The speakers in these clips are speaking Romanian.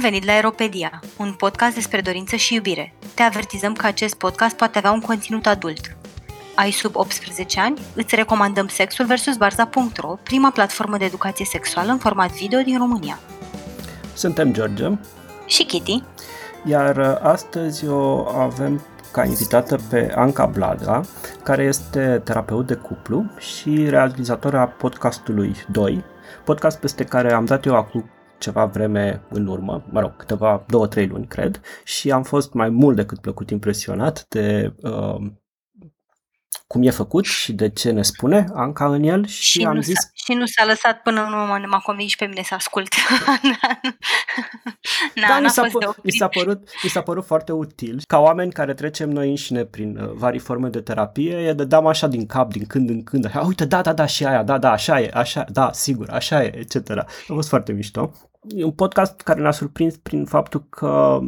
Bun venit la Aeropedia, un podcast despre dorință și iubire. Te avertizăm că acest podcast poate avea un conținut adult. Ai sub 18 ani? Îți recomandăm Sexul vs. Barza.ro, prima platformă de educație sexuală în format video din România. Suntem George și Kitty, iar uh, astăzi o avem ca invitată pe Anca Blaga, care este terapeut de cuplu și realizator a podcastului 2, podcast peste care am dat eu acum ceva vreme în urmă, mă rog, câteva două, trei luni, cred, și am fost mai mult decât plăcut impresionat de uh, cum e făcut și de ce ne spune Anca în el și, și am nu zis... S-a, și nu s-a lăsat până nu m-a, m-a convins pe mine să ascult. Na, da, mi s-a, p- mi, s-a părut, mi s-a părut foarte util. Ca oameni care trecem noi înșine prin uh, vari forme de terapie, e de dăm așa din cap, din când în când, așa, uite, da, da, da, și aia, da, da, așa e, așa, da, sigur, așa e, etc. A fost foarte mișto. E un podcast care ne-a surprins prin faptul că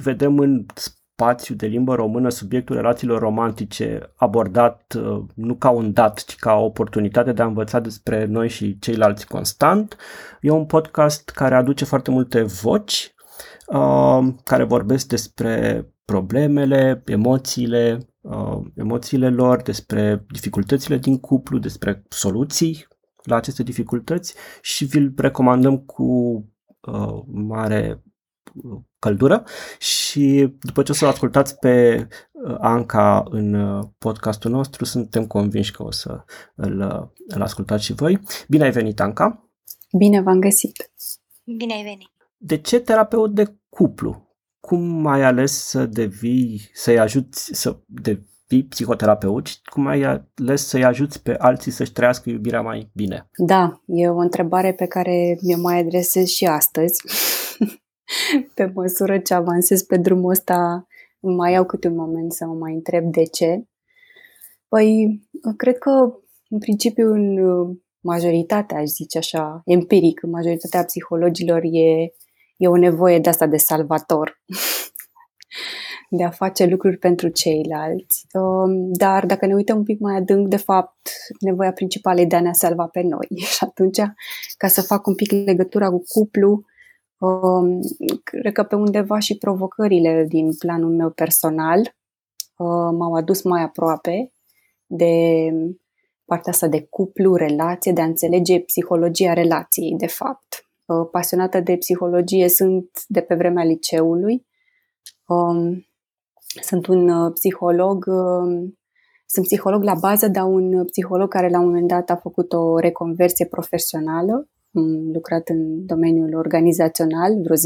vedem în spațiu de limbă română subiectul relațiilor romantice abordat uh, nu ca un dat, ci ca o oportunitate de a învăța despre noi și ceilalți constant. E un podcast care aduce foarte multe voci uh, care vorbesc despre problemele, emoțiile, uh, emoțiile lor, despre dificultățile din cuplu, despre soluții la aceste dificultăți și vi-l recomandăm cu uh, mare căldură și după ce o să ascultați pe uh, Anca în uh, podcastul nostru, suntem convinși că o să îl, uh, îl ascultați și voi. Bine ai venit, Anca! Bine v-am găsit! Bine ai venit! De ce terapeut de cuplu? Cum ai ales să devii, să-i ajuți să devii psihoterapeut și cum ai ales să-i ajuți pe alții să-și trăiască iubirea mai bine? Da, e o întrebare pe care mi-o mai adresez și astăzi. pe măsură ce avansez pe drumul ăsta, mai iau câte un moment să mă mai întreb de ce. Păi, cred că, în principiu, în majoritatea, aș zice așa, empiric, în majoritatea psihologilor e, e o nevoie de asta de salvator. de a face lucruri pentru ceilalți. Um, dar dacă ne uităm un pic mai adânc, de fapt, nevoia principală e de a ne salva pe noi. Și atunci, ca să fac un pic legătura cu cuplu, Um, cred că pe undeva și provocările din planul meu personal uh, m-au adus mai aproape de partea asta de cuplu, relație, de a înțelege psihologia relației, de fapt. Uh, pasionată de psihologie sunt de pe vremea liceului. Um, sunt un uh, psiholog, um, sunt psiholog la bază, dar un psiholog care la un moment dat a făcut o reconversie profesională am lucrat în domeniul organizațional vreo 10-12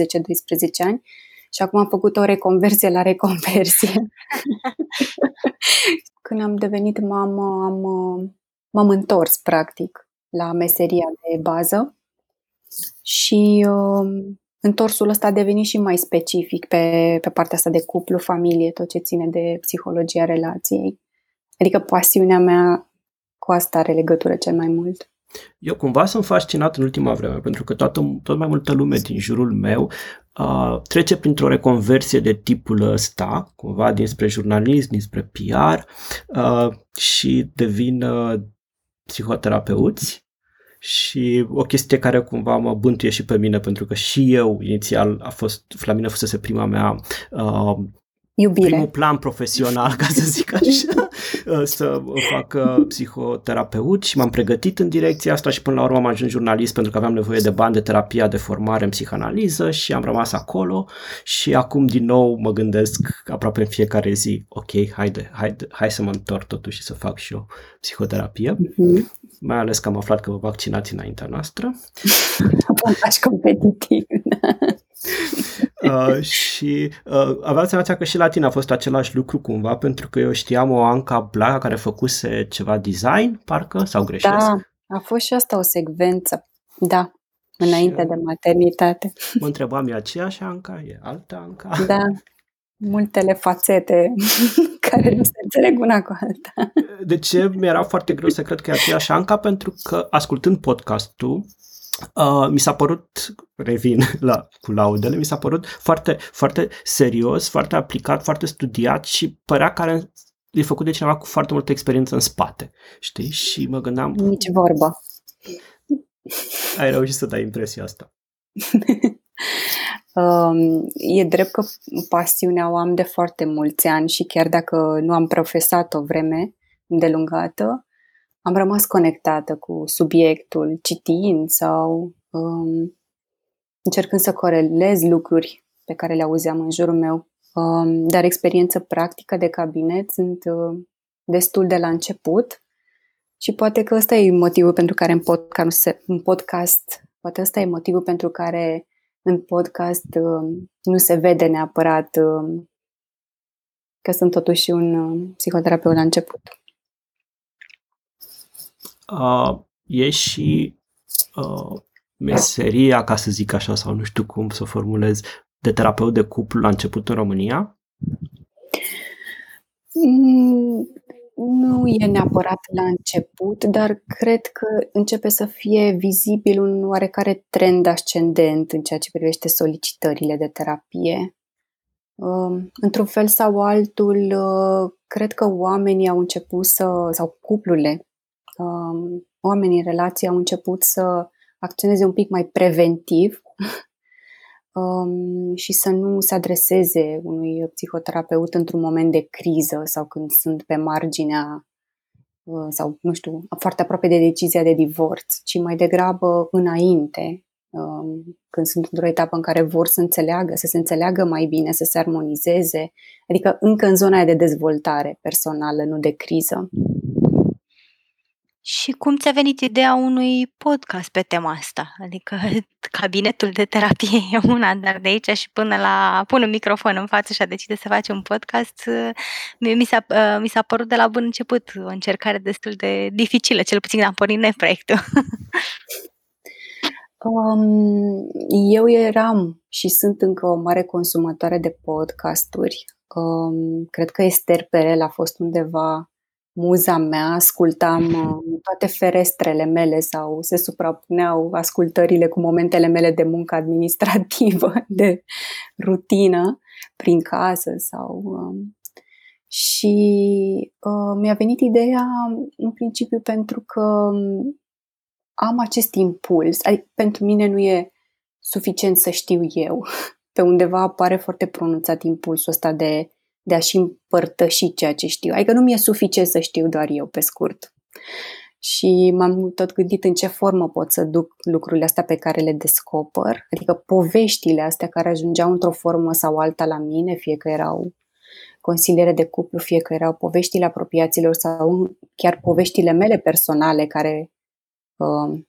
ani și acum am făcut o reconversie la reconversie. Când am devenit mamă, am, m-am întors practic la meseria de bază și uh, întorsul ăsta a devenit și mai specific pe, pe partea asta de cuplu, familie, tot ce ține de psihologia relației. Adică pasiunea mea cu asta are legătură cel mai mult. Eu cumva sunt fascinat în ultima vreme, pentru că toată, tot mai multă lume din jurul meu uh, trece printr-o reconversie de tipul ăsta, cumva dinspre jurnalism, dinspre PR uh, și devin uh, psihoterapeuți și o chestie care cumva mă bântuie și pe mine, pentru că și eu inițial a fost, la mine fusese prima mea uh, Iubire. primul plan profesional, ca să zic așa, să fac psihoterapeut și m-am pregătit în direcția asta și până la urmă am ajuns jurnalist pentru că aveam nevoie de bani de terapia de formare în psihanaliză și am rămas acolo și acum din nou mă gândesc aproape în fiecare zi, ok, haide, haide, hai să mă întorc totuși și să fac și eu psihoterapie. Mm-hmm. Mai ales că am aflat că vă vaccinați înaintea noastră. Avantaj competitiv. uh, și uh, aveam senzația că și la tine a fost același lucru cumva, pentru că eu știam o Anca Blaga care făcuse ceva design, parcă, sau greșesc? Da, a fost și asta o secvență, da, înainte și, de maternitate. Mă întrebam, e aceeași Anca? E alta Anca? Da, multele fațete care nu se înțeleg una cu alta. De ce mi-era foarte greu să cred că e aceeași Anca? Pentru că ascultând podcastul, Uh, mi s-a părut, revin la cu laudele, mi s-a părut foarte, foarte serios, foarte aplicat, foarte studiat și părea că e făcut de cineva cu foarte multă experiență în spate, știi? Și mă gândeam... Nici vorba. Ai reușit să dai impresia asta. Um, e drept că pasiunea o am de foarte mulți ani și chiar dacă nu am profesat o vreme îndelungată, am rămas conectată cu subiectul, citind sau um, încercând să corelez lucruri pe care le auzeam în jurul meu. Um, dar experiență practică de cabinet sunt uh, destul de la început și poate că ăsta e motivul pentru care în podcast, în podcast poate ăsta e motivul pentru care în podcast uh, nu se vede neapărat uh, că sunt totuși un uh, psihoterapeut la început. Uh, e și uh, meseria, ca să zic așa, sau nu știu cum să o formulez, de terapeut de cuplu la început în România? Mm, nu e neapărat la început, dar cred că începe să fie vizibil un oarecare trend ascendent în ceea ce privește solicitările de terapie. Um, într-un fel sau altul, uh, cred că oamenii au început să, sau cuplurile, um, oamenii în relație au început să acționeze un pic mai preventiv um, și să nu se adreseze unui psihoterapeut într-un moment de criză sau când sunt pe marginea uh, sau, nu știu, foarte aproape de decizia de divorț, ci mai degrabă înainte, um, când sunt într-o etapă în care vor să înțeleagă, să se înțeleagă mai bine, să se armonizeze, adică încă în zona de dezvoltare personală, nu de criză. Și cum ți-a venit ideea unui podcast pe tema asta? Adică cabinetul de terapie e una, dar de aici și până la pun un microfon în față și a decide să faci un podcast, mi s-a, mi s-a părut de la bun început o încercare destul de dificilă, cel puțin am pornit noi proiectul. Um, eu eram și sunt încă o mare consumatoare de podcasturi. Um, cred că Esther Perel a fost undeva muza mea, ascultam uh, toate ferestrele mele sau se suprapuneau ascultările cu momentele mele de muncă administrativă, de rutină, prin casă sau... Uh, și uh, mi-a venit ideea în principiu pentru că um, am acest impuls, adică pentru mine nu e suficient să știu eu. Pe undeva apare foarte pronunțat impulsul ăsta de de a-și împărtăși ceea ce știu. Adică nu mi-e suficient să știu doar eu, pe scurt. Și m-am tot gândit în ce formă pot să duc lucrurile astea pe care le descoper, adică poveștile astea care ajungeau într-o formă sau alta la mine, fie că erau consiliere de cuplu, fie că erau poveștile apropiaților sau chiar poveștile mele personale care uh,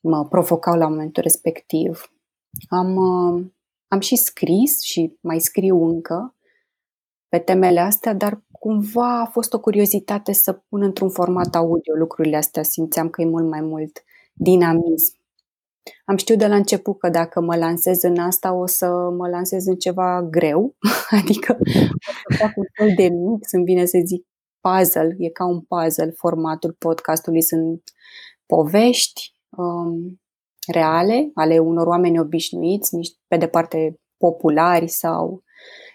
mă provocau la momentul respectiv. Am, uh, am și scris și mai scriu încă pe temele astea, dar cumva a fost o curiozitate să pun într-un format audio lucrurile astea. Simțeam că e mult mai mult dinamism. Am știut de la început că dacă mă lansez în asta, o să mă lansez în ceva greu, adică o să fac un fel de mix, îmi vine să zic puzzle, e ca un puzzle formatul podcastului, sunt povești um, reale ale unor oameni obișnuiți, pe de parte populari sau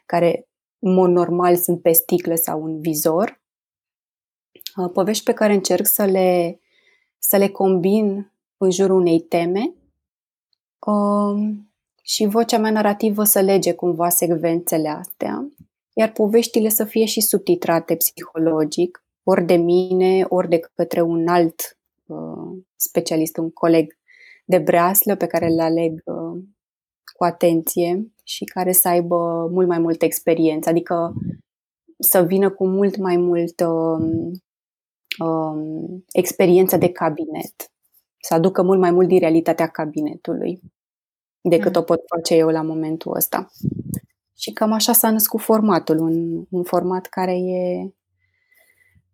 care în mod normal sunt pe sticlă sau în vizor. Uh, povești pe care încerc să le, să le combin în jurul unei teme um, și vocea mea narrativă să lege cumva secvențele astea, iar poveștile să fie și subtitrate psihologic, ori de mine, ori de către un alt uh, specialist, un coleg de breaslă pe care îl aleg uh, cu atenție și care să aibă mult mai multă experiență, adică să vină cu mult mai multă um, um, experiență de cabinet, să aducă mult mai mult din realitatea cabinetului decât mm. o pot face eu la momentul ăsta. Și cam așa s-a născut formatul, un, un format care e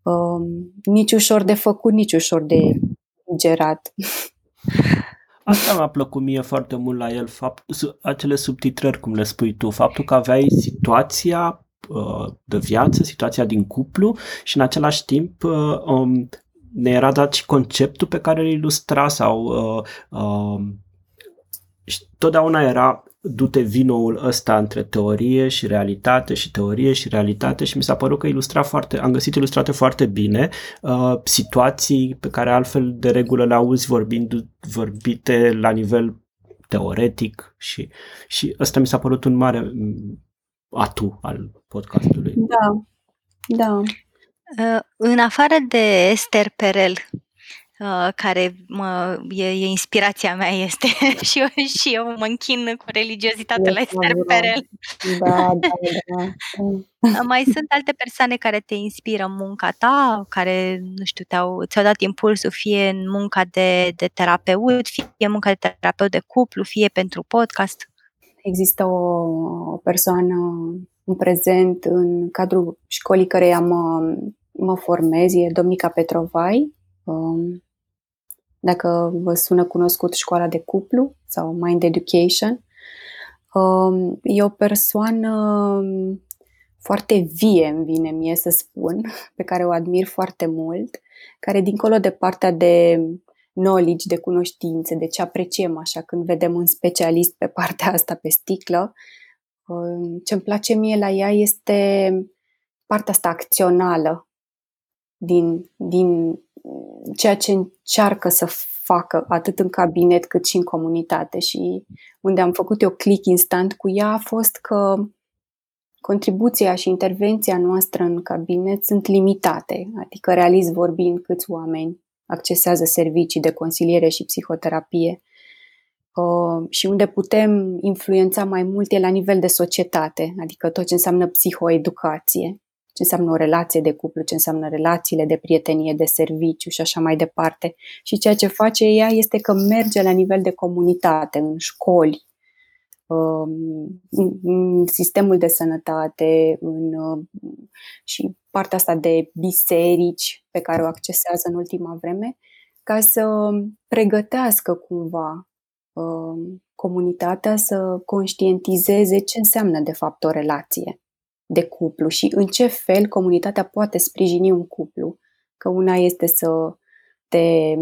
um, nici ușor de făcut, nici ușor de gerat. Asta mi-a plăcut mie foarte mult la el, fapt, acele subtitrări, cum le spui tu, faptul că aveai situația uh, de viață, situația din cuplu și în același timp uh, um, ne era dat și conceptul pe care îl ilustra sau uh, uh, și totdeauna era du-te vinoul ăsta între teorie și realitate și teorie și realitate și mi s-a părut că ilustra foarte, am găsit ilustrate foarte bine uh, situații pe care altfel de regulă le auzi vorbind, vorbite la nivel teoretic și, și ăsta mi s-a părut un mare mm, atu al podcastului. Da, da. Uh, în afară de Esther Perel, Uh, care mă, e, e inspirația mea este și, eu, și eu mă închin cu religiozitate la Esther Perel. Da, da, da. Mai sunt alte persoane care te inspiră în munca ta, care, nu știu, te-au, ți-au dat impulsul fie în munca de, de terapeut, fie munca de terapeut de cuplu, fie pentru podcast? Există o, o persoană în prezent în cadrul școlii care mă, mă formez, e Domnica Petrovai, um, dacă vă sună cunoscut școala de cuplu sau Mind Education. Um, e o persoană foarte vie, îmi vine mie să spun, pe care o admir foarte mult, care dincolo de partea de knowledge, de cunoștințe, de ce apreciem așa când vedem un specialist pe partea asta pe sticlă, um, ce îmi place mie la ea este partea asta acțională din, din ceea ce încearcă să facă atât în cabinet cât și în comunitate. Și unde am făcut eu click instant cu ea a fost că contribuția și intervenția noastră în cabinet sunt limitate, adică realist vorbind câți oameni accesează servicii de consiliere și psihoterapie. Uh, și unde putem influența mai mult e la nivel de societate, adică tot ce înseamnă psihoeducație ce înseamnă o relație de cuplu, ce înseamnă relațiile de prietenie, de serviciu și așa mai departe. Și ceea ce face ea este că merge la nivel de comunitate, în școli, um, în sistemul de sănătate în, uh, și partea asta de biserici pe care o accesează în ultima vreme, ca să pregătească cumva um, comunitatea să conștientizeze ce înseamnă de fapt o relație de cuplu și în ce fel comunitatea poate sprijini un cuplu. Că una este să te,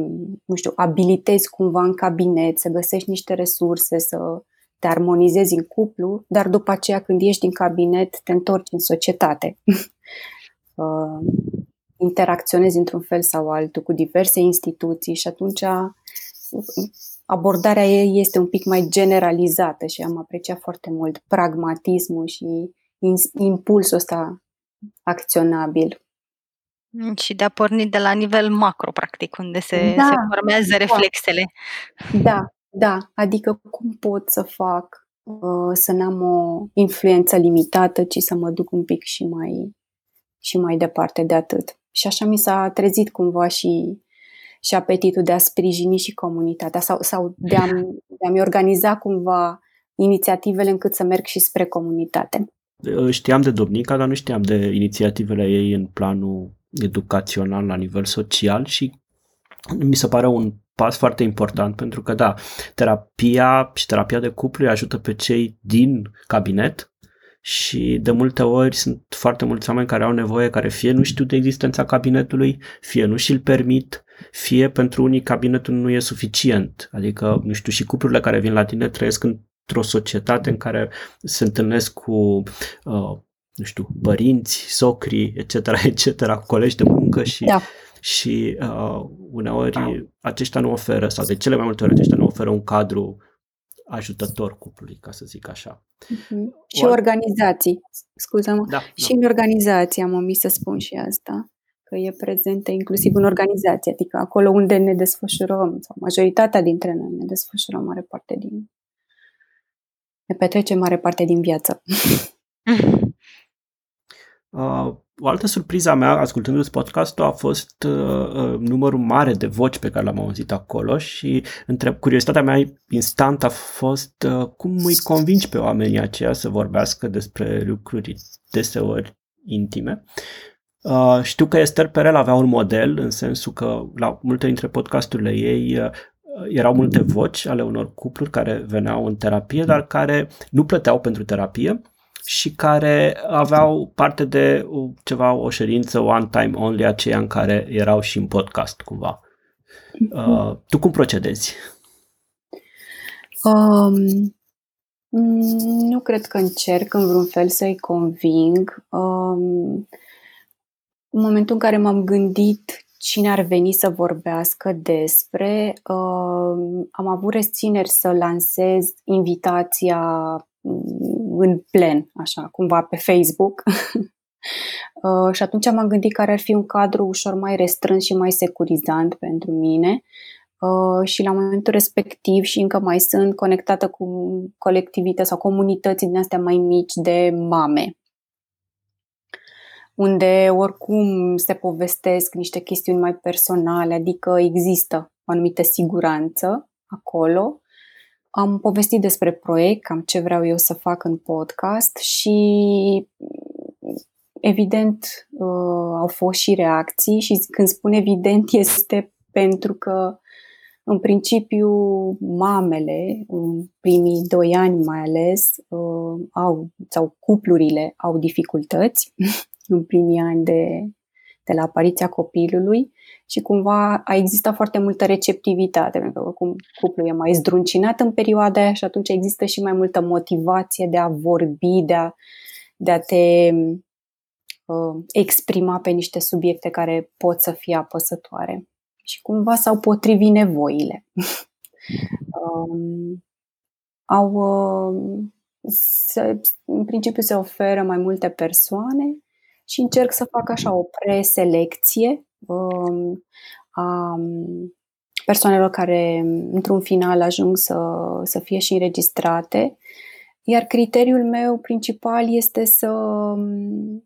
nu știu, abilitezi cumva în cabinet, să găsești niște resurse, să te armonizezi în cuplu, dar după aceea când ești din cabinet te întorci în societate. uh, interacționezi într-un fel sau altul cu diverse instituții și atunci abordarea ei este un pic mai generalizată și am apreciat foarte mult pragmatismul și impulsul ăsta acționabil. Și de a porni de la nivel macro, practic, unde se, da, se formează da. reflexele. Da, da. Adică cum pot să fac uh, să n-am o influență limitată, ci să mă duc un pic și mai, și mai departe de atât. Și așa mi s-a trezit cumva și, și apetitul de a sprijini și comunitatea sau, sau de, a, de a-mi organiza cumva inițiativele încât să merg și spre comunitate. Știam de Domnica, dar nu știam de inițiativele ei în planul educațional la nivel social și mi se pare un pas foarte important pentru că, da, terapia și terapia de cuplu îi ajută pe cei din cabinet și de multe ori sunt foarte mulți oameni care au nevoie, care fie nu știu de existența cabinetului, fie nu și-l permit, fie pentru unii cabinetul nu e suficient. Adică, nu știu, și cuplurile care vin la tine trăiesc în într-o societate în care se întâlnesc cu, uh, nu știu, părinți, socri, etc., etc., cu colegi de muncă și, da. și uh, uneori aceștia nu oferă, sau de cele mai multe ori aceștia nu oferă un cadru ajutător cuplului, ca să zic așa. Uh-huh. Și o... organizații, scuză-mă, da, și da. în organizații am omis să spun și asta, că e prezentă inclusiv în organizație, adică acolo unde ne desfășurăm, sau majoritatea dintre noi ne desfășurăm mare parte din ne petrecem mare parte din viață. Uh, o altă surpriză a mea, ascultându-ți podcastul, a fost uh, uh, numărul mare de voci pe care l-am auzit acolo și între curiozitatea mea instant a fost uh, cum îi convingi pe oamenii aceia să vorbească despre lucruri deseori intime. Uh, știu că Esther Perel avea un model în sensul că la multe dintre podcasturile ei uh, erau multe voci ale unor cupluri care veneau în terapie, dar care nu plăteau pentru terapie și care aveau parte de ceva, o ședință one time only, aceea în care erau și în podcast cumva. Uh, tu cum procedezi? Um, nu cred că încerc în vreun fel să-i conving. Um, în momentul în care m-am gândit cine ar veni să vorbească despre, uh, am avut rețineri să lansez invitația mm, în plen, așa, cumva pe Facebook. uh, și atunci m-am gândit care ar fi un cadru ușor mai restrâns și mai securizant pentru mine. Uh, și la momentul respectiv și încă mai sunt conectată cu colectivități sau comunități din astea mai mici de mame unde oricum se povestesc niște chestiuni mai personale, adică există o anumită siguranță acolo. Am povestit despre proiect, cam ce vreau eu să fac în podcast și evident uh, au fost și reacții și când spun evident este pentru că în principiu mamele, în primii doi ani mai ales, uh, au, sau cuplurile au dificultăți în primii ani de, de la apariția copilului și cumva a existat foarte multă receptivitate, pentru că oricum cuplul e mai zdruncinat în perioada aia și atunci există și mai multă motivație de a vorbi, de a, de a te uh, exprima pe niște subiecte care pot să fie apăsătoare. Și cumva s-au potrivit nevoile. um, au, uh, se, în principiu se oferă mai multe persoane și încerc să fac așa o preselecție um, a persoanelor care într-un final ajung să, să fie și înregistrate. Iar criteriul meu principal este să um,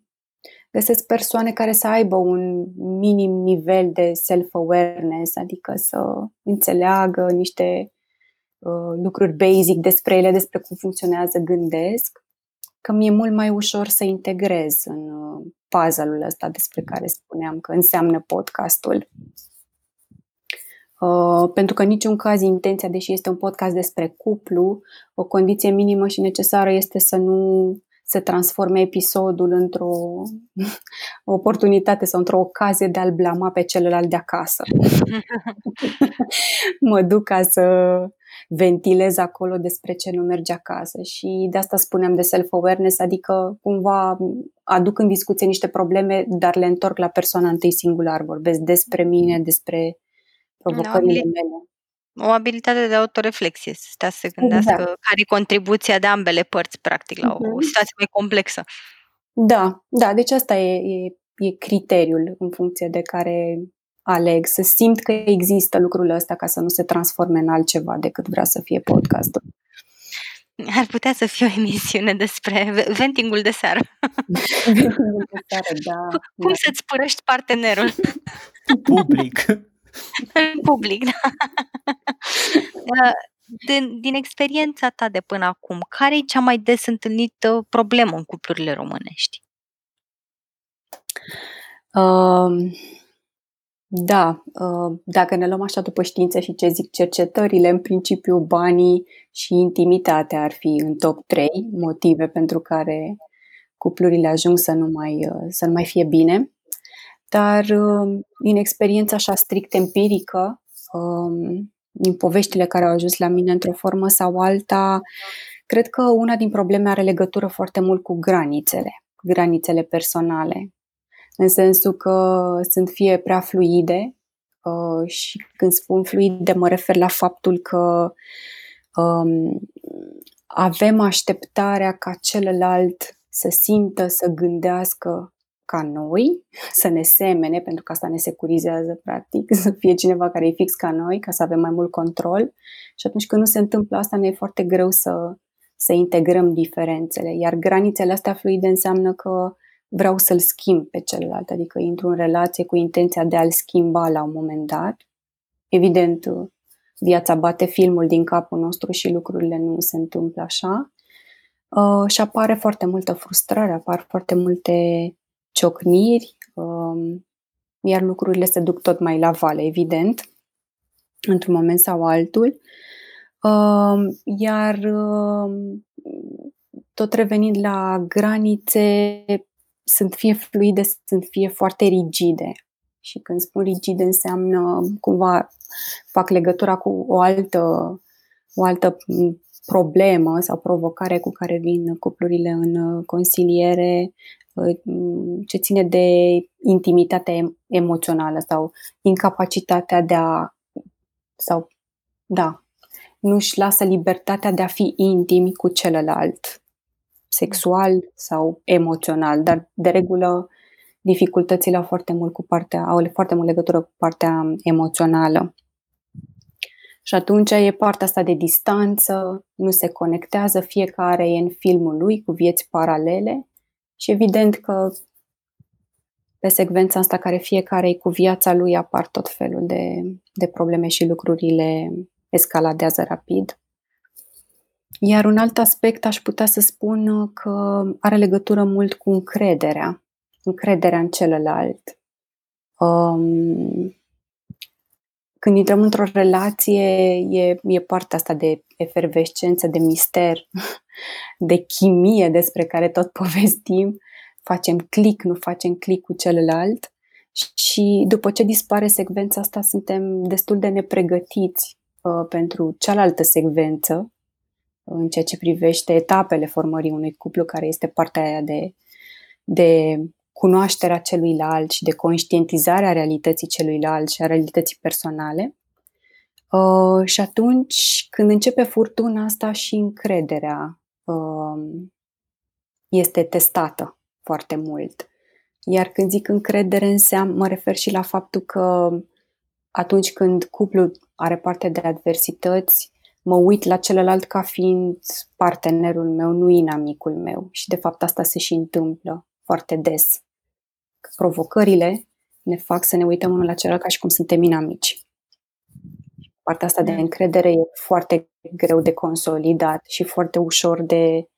găsesc persoane care să aibă un minim nivel de self-awareness, adică să înțeleagă niște uh, lucruri basic despre ele, despre cum funcționează, gândesc că mi-e mult mai ușor să integrez în uh, puzzle-ul ăsta despre care spuneam că înseamnă podcastul. Uh, pentru că în niciun caz intenția, deși este un podcast despre cuplu, o condiție minimă și necesară este să nu se transforme episodul într-o oportunitate sau într-o ocazie de a-l blama pe celălalt de acasă. mă duc ca să ventilez acolo despre ce nu merge acasă și de asta spuneam de self-awareness, adică cumva aduc în discuție niște probleme, dar le întorc la persoana întâi singular, vorbesc despre mine, despre provocările da, mele. O abilitate de autoreflexie, să stea să se gândească exact. care e contribuția de ambele părți, practic, la o uh-huh. situație mai complexă. Da, da, deci asta e, e, e criteriul în funcție de care aleg, să simt că există lucrul ăsta ca să nu se transforme în altceva decât vrea să fie podcastul. Ar putea să fie o emisiune despre ventingul de seară. ventingul de seară, da. Cum da. să-ți părăști partenerul? Public. În public, da. Uh, din, din experiența ta de până acum, care e cea mai des întâlnită problemă în cuplurile românești? Um, da, uh, dacă ne luăm așa după știință și ce zic cercetările, în principiu banii și intimitatea ar fi în top 3 motive pentru care cuplurile ajung să nu mai, uh, să nu mai fie bine. Dar uh, din experiența așa strict empirică, um, din poveștile care au ajuns la mine într-o formă sau alta, cred că una din probleme are legătură foarte mult cu granițele, cu granițele personale în sensul că sunt fie prea fluide uh, și când spun fluide mă refer la faptul că um, avem așteptarea ca celălalt să simtă, să gândească ca noi, să ne semene, pentru că asta ne securizează, practic, să fie cineva care e fix ca noi, ca să avem mai mult control. Și atunci când nu se întâmplă asta, ne e foarte greu să, să integrăm diferențele. Iar granițele astea fluide înseamnă că vreau să-l schimb pe celălalt, adică intru în relație cu intenția de a-l schimba la un moment dat. Evident, viața bate filmul din capul nostru și lucrurile nu se întâmplă așa. Uh, și apare foarte multă frustrare, apar foarte multe ciocniri, uh, iar lucrurile se duc tot mai la vale, evident, într-un moment sau altul. Uh, iar uh, tot revenind la granițe, sunt fie fluide, sunt fie foarte rigide. Și când spun rigide înseamnă cumva fac legătura cu o altă, o altă problemă sau provocare cu care vin cuplurile în consiliere, ce ține de intimitatea emoțională sau incapacitatea de a sau da, nu-și lasă libertatea de a fi intimi cu celălalt, sexual sau emoțional, dar de regulă dificultățile au foarte mult cu partea, au foarte mult legătură cu partea emoțională. Și atunci e partea asta de distanță, nu se conectează, fiecare e în filmul lui cu vieți paralele și evident că pe secvența asta care fiecare e cu viața lui apar tot felul de, de probleme și lucrurile escaladează rapid. Iar un alt aspect aș putea să spun că are legătură mult cu încrederea, încrederea în celălalt. Um, când intrăm într-o relație, e, e partea asta de efervescență, de mister, de chimie despre care tot povestim. Facem click, nu facem click cu celălalt. Și după ce dispare secvența asta, suntem destul de nepregătiți uh, pentru cealaltă secvență, în ceea ce privește etapele formării unui cuplu, care este partea aia de, de cunoașterea celuilalt și de conștientizarea realității celuilalt și a realității personale. Uh, și atunci, când începe furtuna asta și încrederea uh, este testată foarte mult. Iar când zic încredere, înseamnă, mă refer și la faptul că atunci când cuplul are parte de adversități, mă uit la celălalt ca fiind partenerul meu, nu inamicul meu. Și de fapt asta se și întâmplă foarte des provocările ne fac să ne uităm unul la celălalt ca și cum suntem inamici. Partea asta de mm. încredere e foarte greu de consolidat și foarte ușor de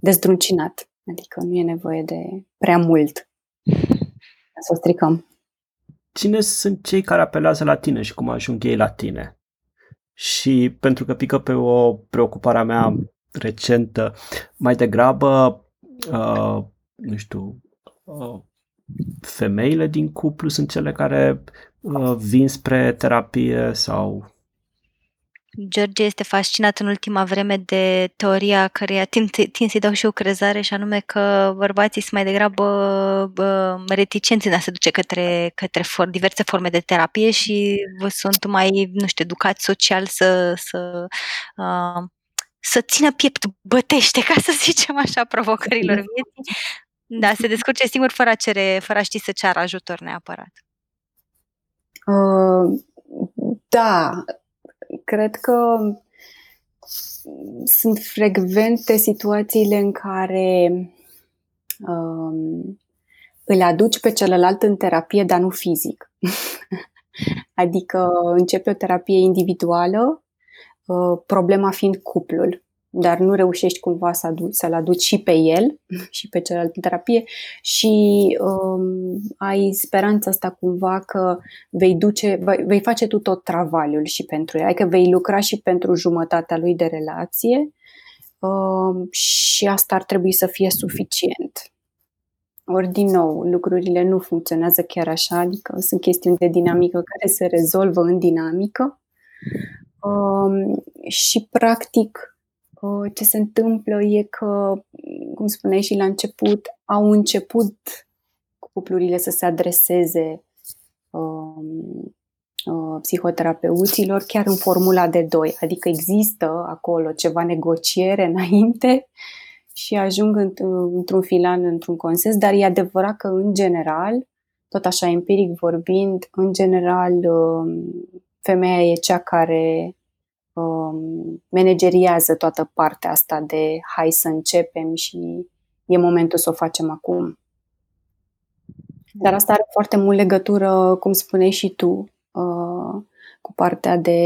dezdruncinat. Adică nu e nevoie de prea mult să o stricăm. Cine sunt cei care apelează la tine și cum ajung ei la tine? Și pentru că pică pe o preocupare a mea recentă, mai degrabă, uh, nu știu, uh, femeile din cuplu sunt cele care uh, vin spre terapie sau George este fascinat în ultima vreme de teoria căreia tind, tind să-i dau și eu crezare și anume că bărbații sunt mai degrabă bă, reticenți în a se duce către, către for, diverse forme de terapie și vă sunt mai, nu știu, educați social să, să uh, să țină piept bătește, ca să zicem așa, provocărilor vieții, da, se descurce singur fără a, cere, fără a ști să ceară ajutor neapărat. Uh, da, cred că sunt frecvente situațiile în care um, îl aduci pe celălalt în terapie, dar nu fizic. adică începe o terapie individuală, uh, problema fiind cuplul dar nu reușești cumva să adu- să-l aduci și pe el și pe celălalt în terapie. Și um, ai speranța asta cumva că vei duce, vei, vei face tu tot travaliul și pentru el, adică vei lucra și pentru jumătatea lui de relație um, și asta ar trebui să fie suficient. Ori, din nou, lucrurile nu funcționează chiar așa, adică sunt chestiuni de dinamică care se rezolvă în dinamică. Um, și, practic, ce se întâmplă e că, cum spuneai și la început, au început cuplurile să se adreseze um, uh, psihoterapeuților chiar în formula de doi, adică există acolo ceva negociere înainte și ajung într-un filan, într-un consens, dar e adevărat că în general, tot așa empiric vorbind, în general um, femeia e cea care um, manageriază toată partea asta de hai să începem și e momentul să o facem acum. Dar asta are foarte mult legătură, cum spuneai și tu, uh, cu partea de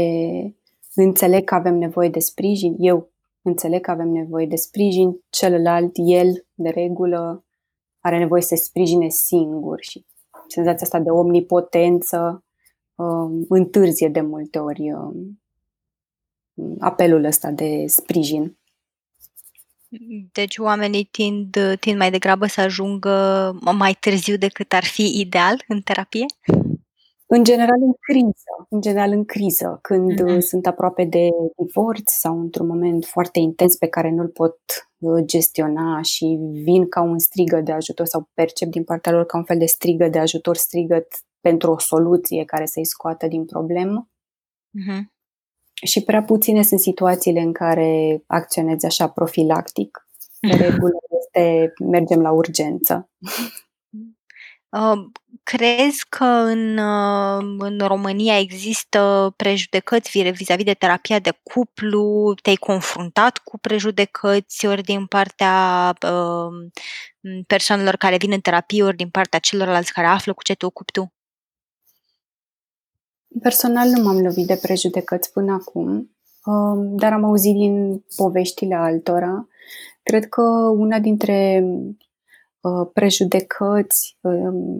înțeleg că avem nevoie de sprijin. Eu înțeleg că avem nevoie de sprijin, celălalt, el, de regulă, are nevoie să se sprijine singur și senzația asta de omnipotență uh, întârzie de multe ori uh, apelul ăsta de sprijin. Deci oamenii tind, tind mai degrabă să ajungă mai târziu decât ar fi ideal în terapie? În general în criză, în general în criză, când mm-hmm. sunt aproape de divorț sau într-un moment foarte intens pe care nu-l pot uh, gestiona și vin ca un strigă de ajutor sau percep din partea lor ca un fel de strigă de ajutor, strigăt pentru o soluție care să-i scoată din problemă. Uh-huh. Și prea puține sunt situațiile în care acționezi așa profilactic. De regulă este mergem la urgență. Crezi că în, în România există prejudecăți vis-a-vis de terapia de cuplu? Te-ai confruntat cu prejudecăți ori din partea uh, persoanelor care vin în terapie, ori din partea celorlalți care află cu ce te ocupi tu? Personal nu m-am lovit de prejudecăți până acum, dar am auzit din poveștile altora. Cred că una dintre Uh, prejudecăți, um,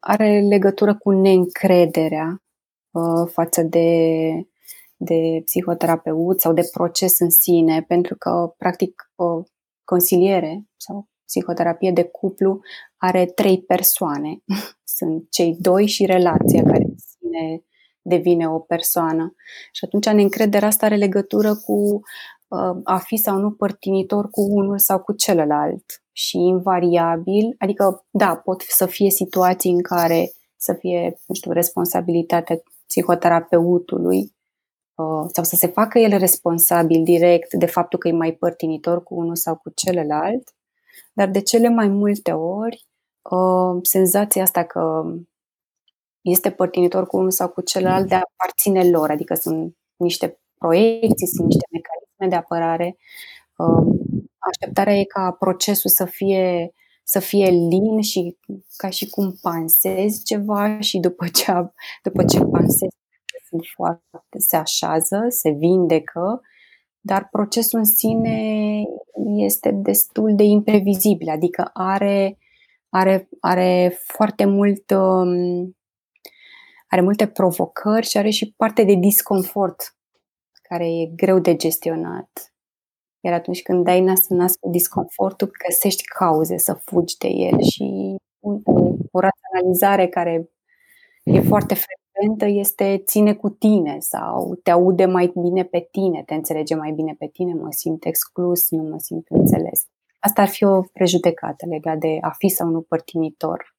are legătură cu neîncrederea uh, față de, de psihoterapeut sau de proces în sine, pentru că, practic, consiliere sau psihoterapie de cuplu are trei persoane. Sunt cei doi și relația care în sine devine o persoană. Și atunci neîncrederea asta are legătură cu uh, a fi sau nu părtinitor cu unul sau cu celălalt și invariabil, adică, da, pot să fie situații în care să fie, nu știu, responsabilitatea psihoterapeutului uh, sau să se facă el responsabil direct de faptul că e mai părtinitor cu unul sau cu celălalt, dar de cele mai multe ori uh, senzația asta că este părtinitor cu unul sau cu celălalt de a aparține lor, adică sunt niște proiecții, sunt niște mecanisme de apărare. Uh, așteptarea e ca procesul să fie, să fie lin și ca și cum pansezi ceva și după ce, după ce pansezi sunt foarte, se așează, se vindecă, dar procesul în sine este destul de imprevizibil, adică are, are, are foarte mult um, are multe provocări și are și parte de disconfort care e greu de gestionat. Iar atunci când dai nas în nas cu disconfortul, găsești cauze să fugi de el și o, o raționalizare care e foarte frecventă este ține cu tine sau te aude mai bine pe tine, te înțelege mai bine pe tine, mă simt exclus, nu mă simt înțeles. Asta ar fi o prejudecată legată de a fi sau nu părtinitor.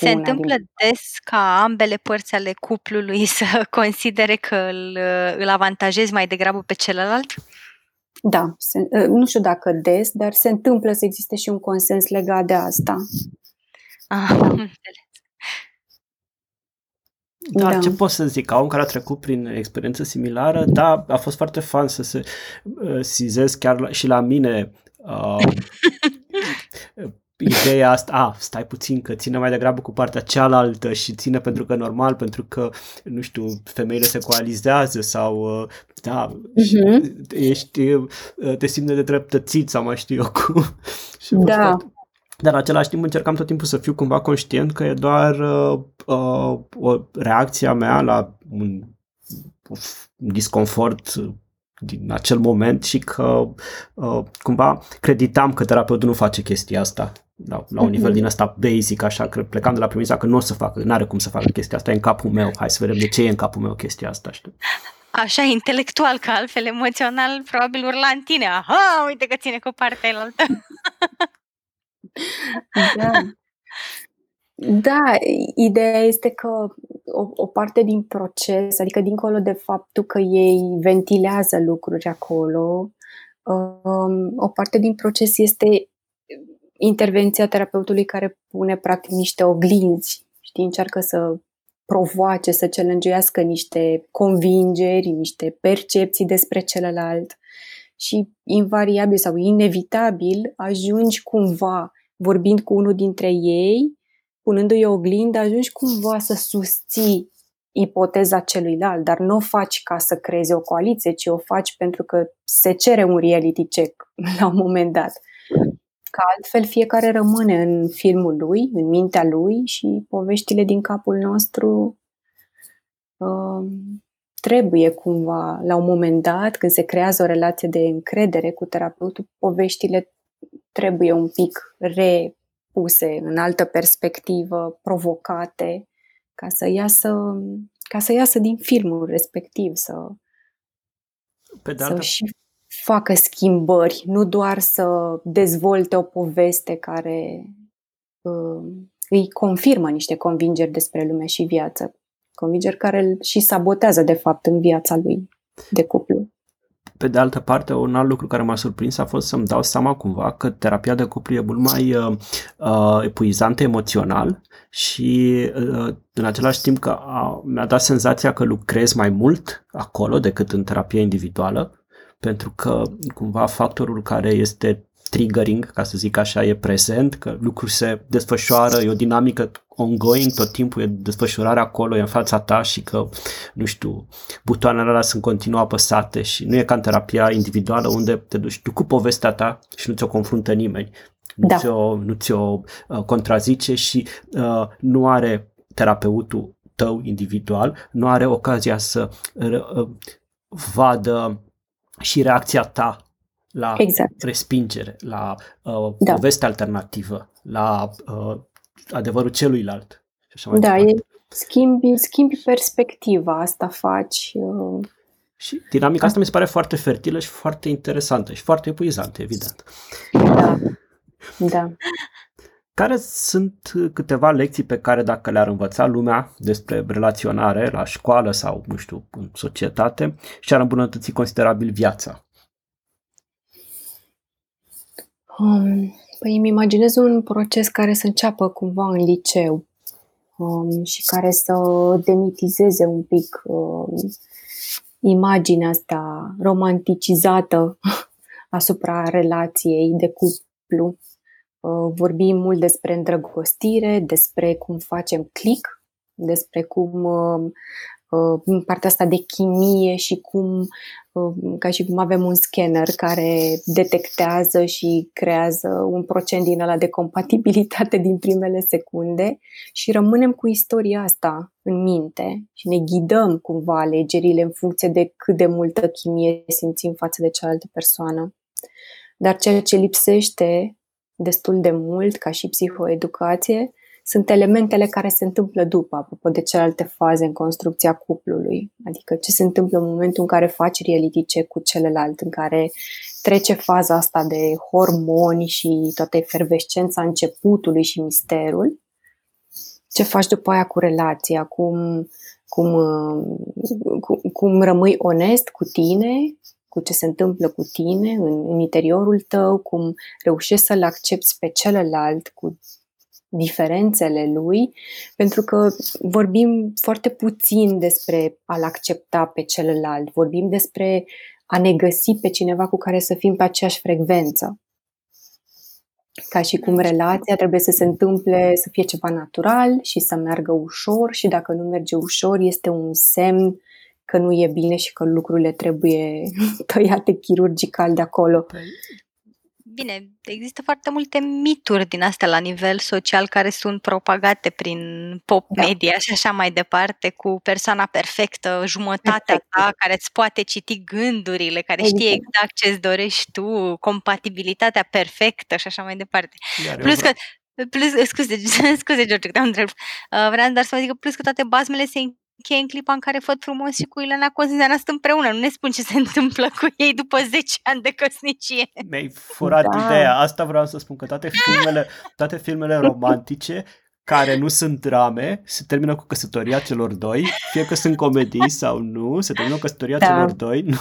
Se întâmplă din... des ca ambele părți ale cuplului să considere că îl, îl avantajezi mai degrabă pe celălalt? Da, se, ă, nu știu dacă des, dar se întâmplă să existe și un consens legat de asta. Ah, da. Dar da. ce pot să zic? Ca om care a trecut prin experiență similară, da, a fost foarte fan să se uh, sizez chiar la, și la mine uh, ideea asta, a, stai puțin că ține mai degrabă cu partea cealaltă și ține pentru că normal, pentru că, nu știu, femeile se coalizează sau, uh, da, uh-huh. ești, uh, te simte de dreptățit sau mai știu eu cum. și da. Foarte, dar în același timp încercam tot timpul să fiu cumva conștient că e doar uh, uh, o reacție a mea la un, un disconfort din acel moment și că uh, cumva creditam că terapeutul nu face chestia asta la, la un nivel mhm. din asta basic, așa, că plecam de la premisa că nu o să facă, nu are cum să facă chestia asta, e în capul meu, hai să vedem de ce e în capul meu chestia asta, știu. Așa, intelectual, că altfel emoțional, probabil urla în tine, aha, uite că ține cu partea elaltă. da. Da, ideea este că o, o parte din proces, adică dincolo de faptul că ei ventilează lucruri acolo, um, o parte din proces este intervenția terapeutului care pune practic niște oglinzi, știi, încearcă să provoace, să celângească niște convingeri, niște percepții despre celălalt și invariabil sau inevitabil ajungi cumva, vorbind cu unul dintre ei, punându-i o oglindă, ajungi cumva să susții ipoteza celuilalt, dar nu o faci ca să creezi o coaliție, ci o faci pentru că se cere un reality check la un moment dat. Că altfel fiecare rămâne în filmul lui, în mintea lui și poveștile din capul nostru uh, trebuie cumva, la un moment dat, când se creează o relație de încredere cu terapeutul, poveștile trebuie un pic repuse în altă perspectivă, provocate, ca să iasă, ca să iasă din filmul respectiv, să, Pe de altă... să și facă schimbări, nu doar să dezvolte o poveste care, uh, îi confirmă niște convingeri despre lume și viață. Convingeri care îl și sabotează, de fapt, în viața lui de cuplu. Pe de altă parte, un alt lucru care m-a surprins a fost să-mi dau seama cumva că terapia de cuplu e mult mai uh, uh, epuizantă emoțional și uh, în același timp că a, mi-a dat senzația că lucrez mai mult acolo decât în terapia individuală, pentru că cumva factorul care este triggering, ca să zic așa, e prezent, că lucruri se desfășoară, e o dinamică ongoing, tot timpul e desfășurare acolo, e în fața ta și că, nu știu, butoanele alea sunt continuu apăsate și nu e ca în terapia individuală unde te duci tu cu povestea ta și nu ți-o confruntă nimeni. Nu Da. ți-o, nu ți-o uh, contrazice și uh, nu are terapeutul tău individual, nu are ocazia să uh, vadă și reacția ta la Exact. respingere, la uh, Da. poveste alternativă, la uh, adevărul celuilalt. Și așa mai Da, departe. e, schimbi, schimbi perspectiva, asta faci. uh, Și dinamica asta mi se pare foarte fertilă și foarte interesantă și foarte epuizantă, evident. Da, da. Care sunt câteva lecții pe care dacă le-ar învăța lumea despre relaționare la școală sau, nu știu, în societate și-ar îmbunătăți considerabil viața? Um, păi îmi imaginez un proces care să înceapă cumva în liceu um, și care să demitizeze un pic um, imaginea asta romanticizată asupra relației de cuplu. Uh, vorbim mult despre îndrăgostire, despre cum facem click, despre cum uh, uh, partea asta de chimie și cum uh, ca și cum avem un scanner care detectează și creează un procent din ăla de compatibilitate din primele secunde și rămânem cu istoria asta în minte și ne ghidăm cumva alegerile în funcție de cât de multă chimie simțim față de cealaltă persoană. Dar ceea ce lipsește destul de mult ca și psihoeducație sunt elementele care se întâmplă după, apropo de celelalte faze în construcția cuplului. Adică ce se întâmplă în momentul în care faci reality check cu celălalt, în care trece faza asta de hormoni și toată efervescența începutului și misterul. Ce faci după aia cu relația, cum, cum, cum, cum rămâi onest cu tine, cu ce se întâmplă cu tine în, în interiorul tău, cum reușești să-l accepti pe celălalt cu diferențele lui, pentru că vorbim foarte puțin despre a-l accepta pe celălalt, vorbim despre a ne găsi pe cineva cu care să fim pe aceeași frecvență. Ca și cum relația trebuie să se întâmple, să fie ceva natural și să meargă ușor și dacă nu merge ușor este un semn că nu e bine și că lucrurile trebuie tăiate chirurgical de acolo. Păi, Bine, există foarte multe mituri din astea la nivel social care sunt propagate prin pop Da. media și așa mai departe, cu persoana perfectă, jumătatea Perfect. ta care îți poate citi gândurile, care știe Exact. exact ce îți dorești tu, compatibilitatea perfectă și așa mai departe. Iar eu Plus că vreau- plus, scuze, scuze, George, că te-am întrebat. Uh, Vreau doar să vă zic că plus că toate bazmele se încheie în clipa în care Făt Frumos și cu Ileana Constantina sunt împreună. Nu ne spun ce se întâmplă cu ei după 10 ani de căsnicie. Mi-ai furat Da. ideea. Asta vreau să spun, că toate filmele, toate filmele romantice care nu sunt drame se termină cu căsătoria celor doi, fie că sunt comedii sau nu, se termină cu căsătoria Da. celor doi. Nu.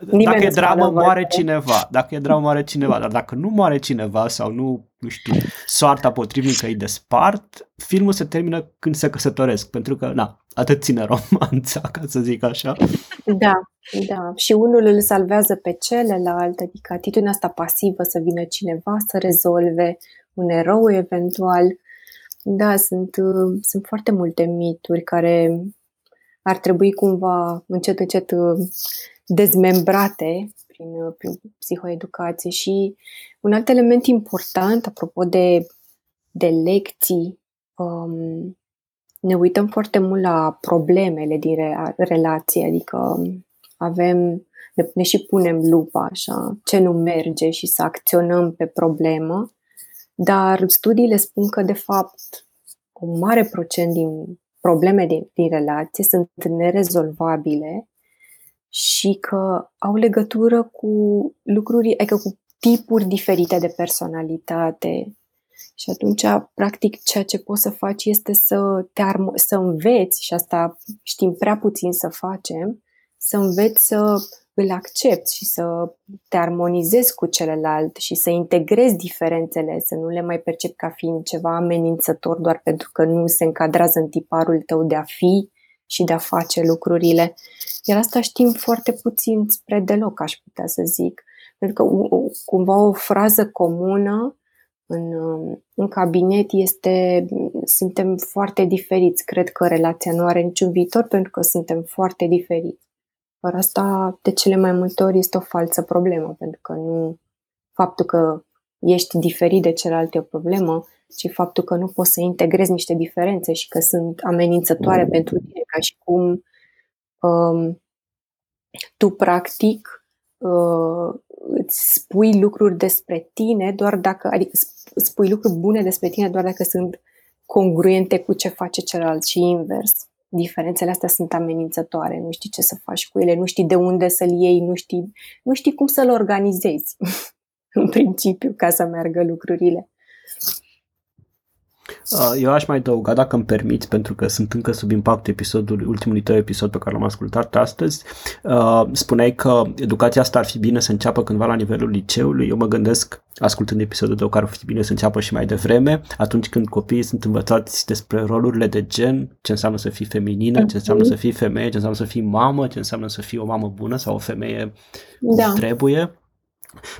Nimeni Dacă e nu-ți dramă, spală moare văzile. cineva. Dacă e dramă, moare cineva. Dar dacă nu moare cineva sau nu, nu știu, soarta potrivnică îi despart, filmul se termină când se căsătoresc. Pentru că, na, atât ține romanța, ca să zic așa. Da, da. Și unul îl salvează pe celălalt, adică atitudinea asta pasivă să vină cineva să rezolve un erou eventual. Da, sunt, uh, sunt foarte multe mituri care ar trebui cumva încet, încet uh, dezmembrate prin, uh, prin psihoeducație și un alt element important, apropo de, de lecții, um, ne uităm foarte mult la problemele din re- relație, adică avem, ne, ne și punem lupa așa, ce nu merge și să acționăm pe problemă, dar studiile spun că de fapt un mare procent din probleme din, din relație sunt nerezolvabile și că au legătură cu lucruri, adică cu tipuri diferite de personalitate, Și atunci, practic, ceea ce poți să faci este să te armo- să înveți, și asta știm prea puțin să facem, să înveți să îl accepti și să te armonizezi cu celălalt și să integrezi diferențele, să nu le mai percepi ca fiind ceva amenințător doar pentru că nu se încadrează în tiparul tău de a fi și de a face lucrurile. Iar asta știm foarte puțin spre deloc, aș putea să zic. Pentru că cumva o frază comună în, în cabinet este suntem foarte diferiți. Cred că relația nu are niciun viitor pentru că suntem foarte diferiți. Dar asta, de cele mai multe ori, este o falsă problemă, pentru că nu faptul că ești diferit de celălalt e o problemă, ci faptul că nu poți să integrezi niște diferențe și că sunt amenințătoare mm. pentru tine, ca și cum um, tu, practic, uh, îți spui lucruri despre tine doar dacă, adică spui lucruri bune despre tine doar dacă sunt congruente cu ce face celălalt și invers diferențele astea sunt amenințătoare, nu știi ce să faci cu ele, nu știi de unde să-l iei, nu știi, nu știi cum să-l organizezi, în principiu, ca să meargă lucrurile. Uh, eu aș mai adăuga, dacă îmi permiți, pentru că sunt încă sub impactul episodului, ultimului tău episod pe care l-am ascultat astăzi. Uh, spuneai că educația asta ar fi bine să înceapă cândva la nivelul liceului. Eu mă gândesc, ascultând episodul tău, că ar fi bine să înceapă și mai devreme, atunci când copiii sunt învățați despre rolurile de gen, ce înseamnă să fii feminină, ce înseamnă să fii femeie, ce înseamnă să fii mamă, ce înseamnă să fii o mamă bună sau o femeie da. cum trebuie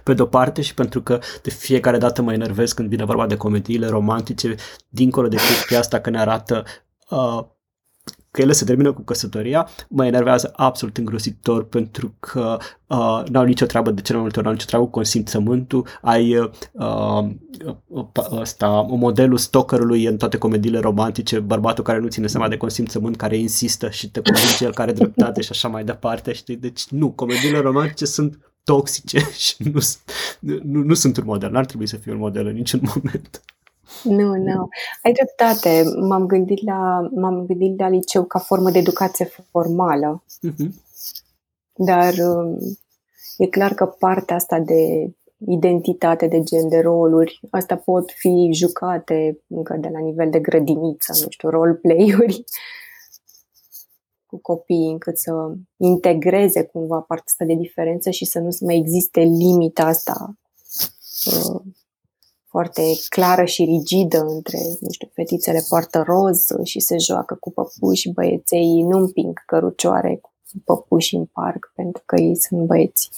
pe de-o parte și pentru că de fiecare dată mă enervez când vine vorba de comediile romantice, dincolo de chestia asta că ne arată uh, că ele se termină cu căsătoria, mă enervează absolut îngrozitor pentru că uh, n-au nicio treabă, de cele mai multe ori n-au nicio treabă cu consimțământul, ai uh, ăsta, modelul stalkerului în toate comediile romantice, bărbatul care nu ține seama de consimțământ, care insistă și te convinge el care dreptate și așa mai departe, știi? Deci nu, comediile romantice sunt toxice și nu, nu, nu sunt un model, n-ar trebui să fie un model în niciun moment. Nu, nu. Ai dreptate. M-am gândit la, m-am gândit la liceu ca formă de educație formală. Uh-huh. Dar um, e clar că partea asta de identitate de gen, de roluri, asta pot fi jucate încă de la nivel de grădiniță, nu știu, roleplay-uri cu copiii încât să integreze cumva partea asta de diferență și să nu mai existe limita asta uh, foarte clară și rigidă între, nu știu, fetițele poartă roz și se joacă cu păpuși, băieței nu împing cărucioare cu păpuși în parc pentru că ei sunt băieți.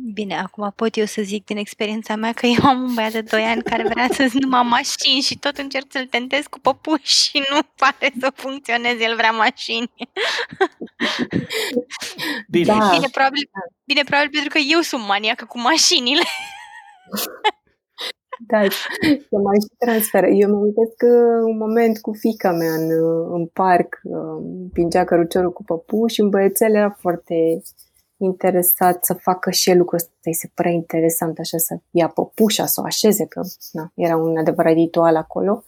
Bine, acum pot eu să zic din experiența mea că eu am un băiat de 2 ani care vrea să numai mașini și tot încerc să-l tentez cu păpuși și nu pare să funcționeze, el vrea mașini. Bine. Da. Bine, probabil, bine, probabil pentru că eu sunt maniacă cu mașinile. Da, să mai și transfer. Eu mă uitați că un moment cu fica mea în, în parc, împingea căruciorul cu păpuși și un băiețel era foarte interesat să facă și el lucrul ăsta. Îi se părea interesant așa să ia păpușa, să o așeze, că na, era un adevărat ritual acolo.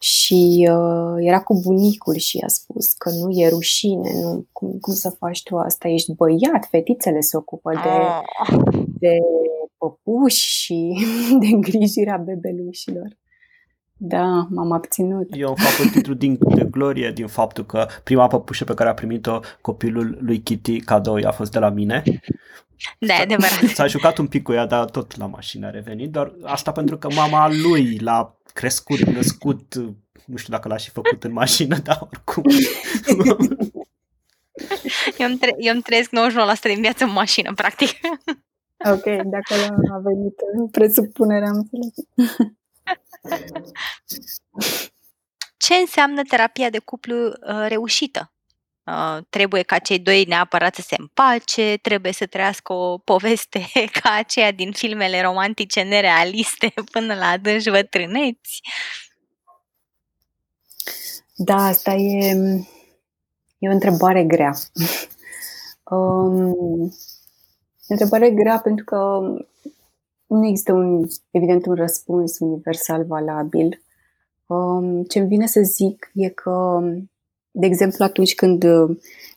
Și uh, era cu bunicul și i-a spus că nu e rușine, nu, cum, cum să faci tu asta? Ești băiat, fetițele se ocupă de, ah. de păpuși și de îngrijirea bebelușilor. Da, m-am abținut. Eu fac un titlu din, de glorie din faptul că prima păpușă pe care a primit-o copilul lui Kitty cadou a fost de la mine. Da, adevărat. S-a jucat un pic cu ea, dar tot la mașină a revenit, doar asta pentru că mama lui l-a crescut, născut, nu știu dacă l-a și făcut în mașină, dar oricum. eu, îmi tre- eu îmi trăiesc 99% din viață în mașină, practic. ok, de acolo a venit presupunerea, am înțeles. Ce înseamnă terapia de cuplu uh, reușită? Uh, trebuie ca cei doi neapărat să se împace, trebuie să trăiască o poveste ca aceea din filmele romantice nerealiste până la adânci bătrâneți. Da, asta e, e o întrebare grea. um, o întrebare grea pentru că nu există un, evident un răspuns universal valabil. Um, ce îmi vine să zic e că, de exemplu, atunci când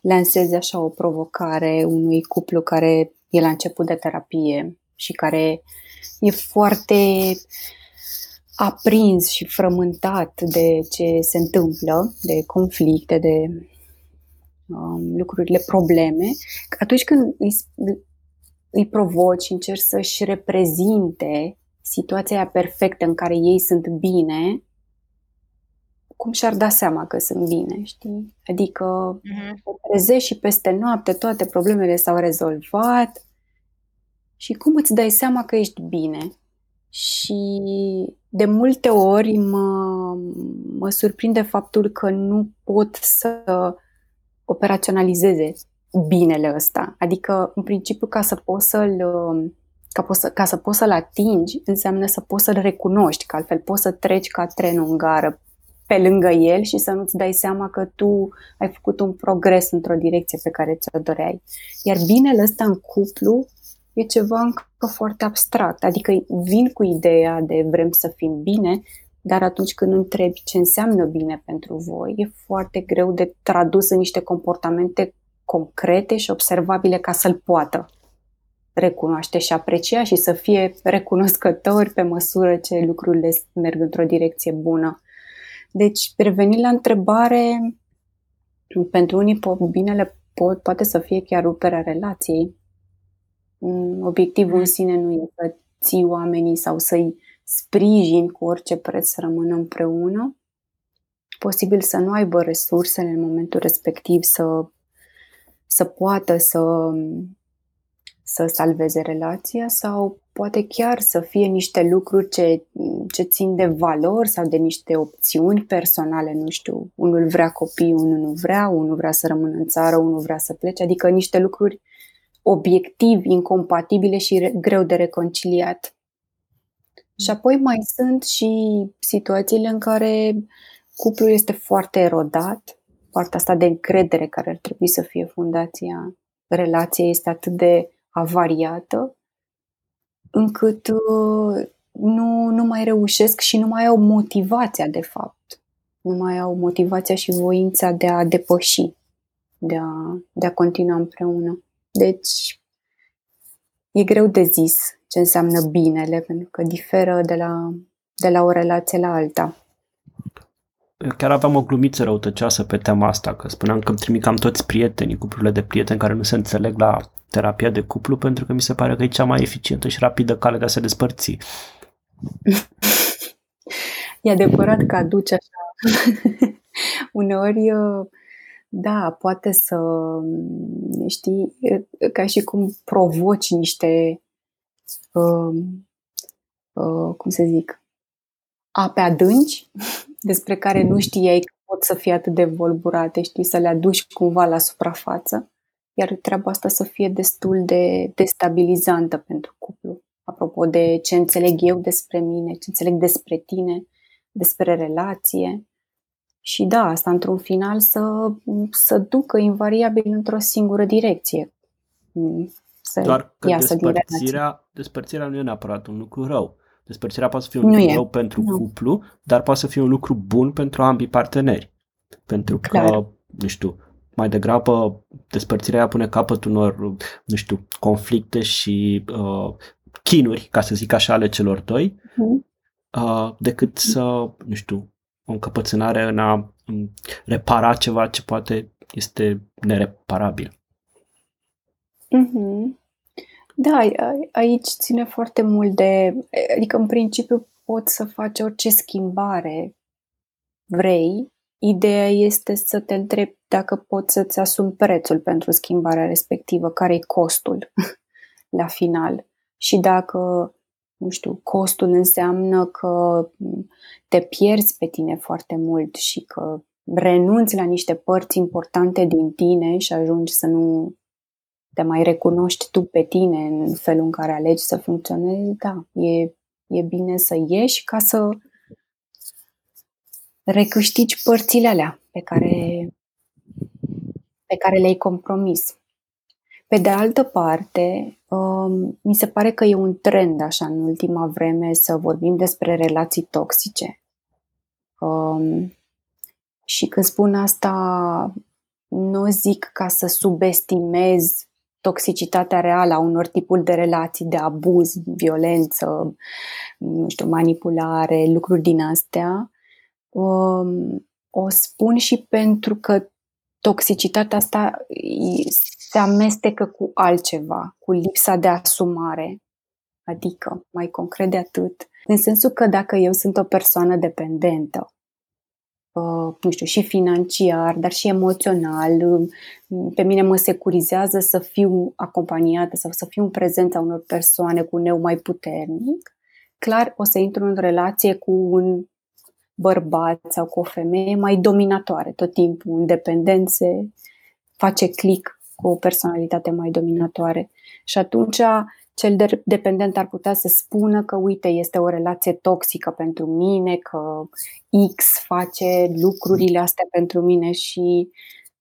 lansezi așa o provocare unui cuplu care e la început de terapie și care e foarte aprins și frământat de ce se întâmplă, de conflicte, de um, lucrurile, probleme, atunci când îi, îi provoci și încerci să-și reprezinte situația aia perfectă în care ei sunt bine, cum și-ar da seama că sunt bine, știi? Adică uh-huh. trezești și peste noapte toate problemele s-au rezolvat și cum îți dai seama că ești bine? Și de multe ori mă, mă surprinde faptul că nu pot să operaționalizeze binele ăsta. Adică, în principiu, ca să poți să-l ca, poți să, ca să poți să-l atingi, înseamnă să poți să-l recunoști, că altfel poți să treci ca trenul în gară pe lângă el și să nu-ți dai seama că tu ai făcut un progres într-o direcție pe care ți-o doreai. Iar binele ăsta în cuplu e ceva încă foarte abstract. Adică vin cu ideea de vrem să fim bine, dar atunci când întrebi ce înseamnă bine pentru voi, e foarte greu de tradus în niște comportamente concrete și observabile ca să-l poată recunoaște și aprecia și să fie recunoscători pe măsură ce lucrurile merg într-o direcție bună. Deci, revenind la întrebare, pentru unii binele pot, poate să fie chiar ruperea relației. Mm, obiectivul în sine nu e să ții oamenii sau să-i sprijin cu orice preț să rămână împreună. Posibil să nu aibă resursele în momentul respectiv să, să poată să, să salveze relația sau poate chiar să fie niște lucruri ce, ce țin de valori sau de niște opțiuni personale, nu știu, unul vrea copii, unul nu vrea, unul vrea să rămână în țară, unul vrea să plece, adică niște lucruri obiectiv incompatibile și greu de reconciliat. Și apoi mai sunt și situațiile în care cuplul este foarte erodat, partea asta de încredere care ar trebui să fie fundația relației este atât de avariată încât uh, nu, nu mai reușesc și nu mai au motivația, de fapt. Nu mai au motivația și voința de a depăși, de a, de a continua împreună. Deci, e greu de zis ce înseamnă binele, pentru că diferă de la, de la o relație la alta. Eu chiar aveam o glumiță răutăcioasă pe tema asta, că spuneam că îmi trimit cam toți prietenii, cuplurile de prieteni care nu se înțeleg la terapia de cuplu, pentru că mi se pare că e cea mai eficientă și rapidă cale de a se despărți. E adevărat că aduce așa. Uneori uh, da, poate să, știi, ca și cum provoci niște, uh, uh, cum să zic, ape adânci despre care nu știai că pot să fie atât de volburate, știi, să le aduci cumva la suprafață, iar treaba asta să fie destul de destabilizantă pentru cuplu. Apropo de ce înțeleg eu despre mine, ce înțeleg despre tine, despre relație, și da, asta într-un final să, să ducă invariabil într-o singură direcție. Să Doar că despărțirea, despărțirea nu e neapărat un lucru rău. Despărțirea poate să fie un nu lucru e. rău pentru nu. cuplu, dar poate să fie un lucru bun pentru ambii parteneri. Pentru Clar. că, nu știu, mai degrabă despărțirea pune capăt unor, nu știu, conflicte și uh, chinuri, ca să zic așa, ale celor doi, uh-huh. uh, decât să, nu știu, o încăpățânare în a repara ceva ce poate este nereparabil. Mm-hmm. Da, aici ține foarte mult de. Adică, în principiu, poți să faci orice schimbare vrei. Ideea este să te întrebi dacă poți să-ți asumi prețul pentru schimbarea respectivă, care e costul la final. Și dacă nu știu, costul înseamnă că te pierzi pe tine foarte mult și că renunți la niște părți importante din tine și ajungi să nu te mai recunoști tu pe tine în felul în care alegi să funcționezi, da, e, e bine să ieși ca să recâștigi părțile alea pe care, pe care le-ai compromis. Pe de altă parte, um, mi se pare că e un trend așa în ultima vreme să vorbim despre relații toxice. Um, și când spun asta, nu zic ca să subestimez toxicitatea reală a unor tipuri de relații, de abuz, violență, nu știu, manipulare, lucruri din astea, um, o spun și pentru că toxicitatea asta se amestecă cu altceva, cu lipsa de asumare. Adică, mai concret de atât, în sensul că dacă eu sunt o persoană dependentă, uh, nu știu, și financiar, dar și emoțional, uh, pe mine mă securizează să fiu acompaniată sau să fiu în prezența unor persoane cu un eu mai puternic, clar o să intru în relație cu un bărbat sau cu o femeie mai dominatoare tot timpul, în dependențe, face click cu o personalitate mai dominatoare. Și atunci cel de- dependent ar putea să spună că, uite, este o relație toxică pentru mine, că X face lucrurile astea pentru mine și,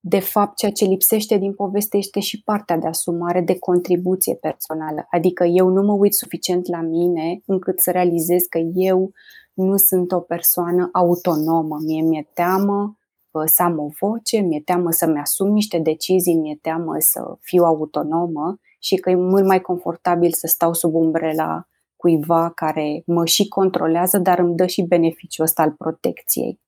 de fapt, ceea ce lipsește din poveste este și partea de asumare, de contribuție personală. Adică eu nu mă uit suficient la mine încât să realizez că eu nu sunt o persoană autonomă. Mie mi-e teamă să am o voce, mi-e teamă să-mi asum niște decizii, mi-e teamă să fiu autonomă și că e mult mai confortabil să stau sub umbrela cuiva care mă și controlează, dar îmi dă și beneficiul ăsta al protecției.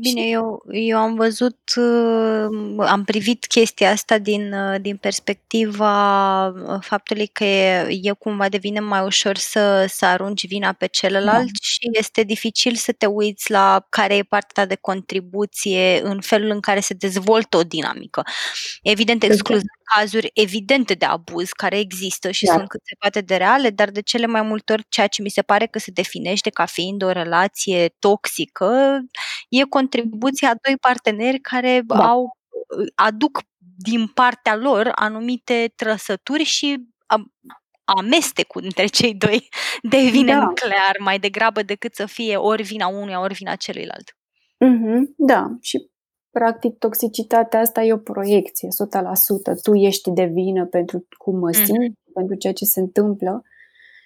Bine, eu, eu am văzut, uh, am privit chestia asta din, uh, din perspectiva uh, faptului că e, e cumva devine mai ușor să, să arunci vina pe celălalt da. și este dificil să te uiți la care e partea de contribuție în felul în care se dezvoltă o dinamică. Evident, excluzând cazuri evidente de abuz care există și da. sunt cât se poate de reale, dar de cele mai multe ori ceea ce mi se pare că se definește ca fiind o relație toxică e contribuția a doi parteneri care da. au aduc din partea lor anumite trăsături și amestecul între cei doi devine da. nuclear mai degrabă decât să fie ori vina unuia, ori vina celuilalt. Mm-hmm, da, și practic toxicitatea asta e o proiecție, 100%. Tu ești de vină pentru cum mă mhm. simt, mm-hmm. pentru ceea ce se întâmplă.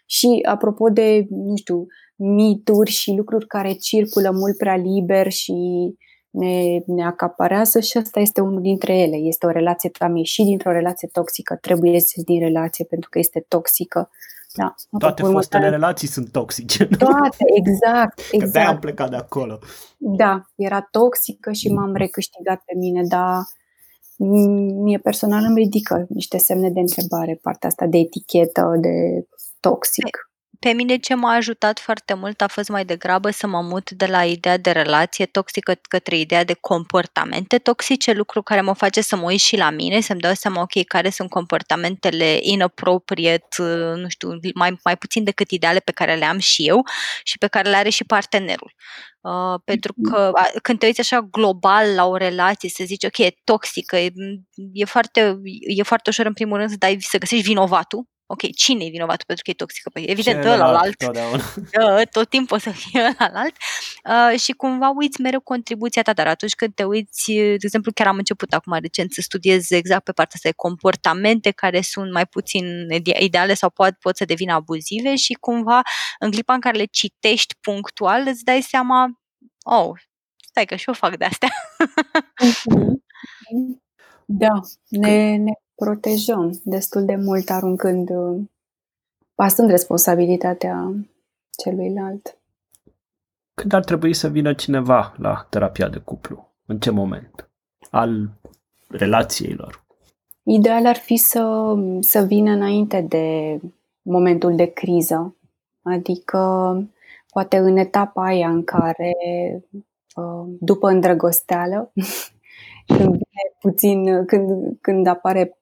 Și apropo de, nu știu, mituri și lucruri care circulă mult prea liber și ne, ne acaparează și asta este unul dintre ele. Este o relație, am ieșit dintr-o relație toxică, trebuie să din relație pentru că este toxică. Da, Toate fostele care... relații sunt toxice. Toate, exact. exact. Că am plecat de acolo. Da, era toxică și m-am recâștigat pe mine, dar mie personal îmi ridică niște semne de întrebare partea asta de etichetă, de toxic. Pe mine ce m-a ajutat foarte mult a fost mai degrabă să mă mut de la ideea de relație toxică către ideea de comportamente toxice, lucru care mă face să mă uit și la mine, să-mi dau seama, ok, care sunt comportamentele inappropriate, nu știu, mai, mai puțin decât ideale pe care le am și eu și pe care le are și partenerul. Uh, pentru mm-hmm. că când te uiți așa global la o relație, să zici, ok, e toxică, e, e, foarte, e foarte ușor în primul rând să, dai, să găsești vinovatul, ok, cine e vinovatul pentru că e toxică? Păi evident ălalt. Da, tot timpul o să fie ălalt. Uh, și cumva uiți mereu contribuția ta, dar atunci când te uiți, de exemplu, chiar am început acum recent să studiez exact pe partea asta de comportamente care sunt mai puțin ideale sau pot, pot să devină abuzive și cumva în clipa în care le citești punctual îți dai seama, oh, stai că și eu fac de astea. Mhm. Da, ne, ne protejăm destul de mult aruncând, pasând responsabilitatea celuilalt. Când ar trebui să vină cineva la terapia de cuplu? În ce moment? Al relațiilor? Ideal ar fi să, să vină înainte de momentul de criză, adică poate în etapa aia în care, uh, după îndrăgosteală, când vine puțin, când, când apare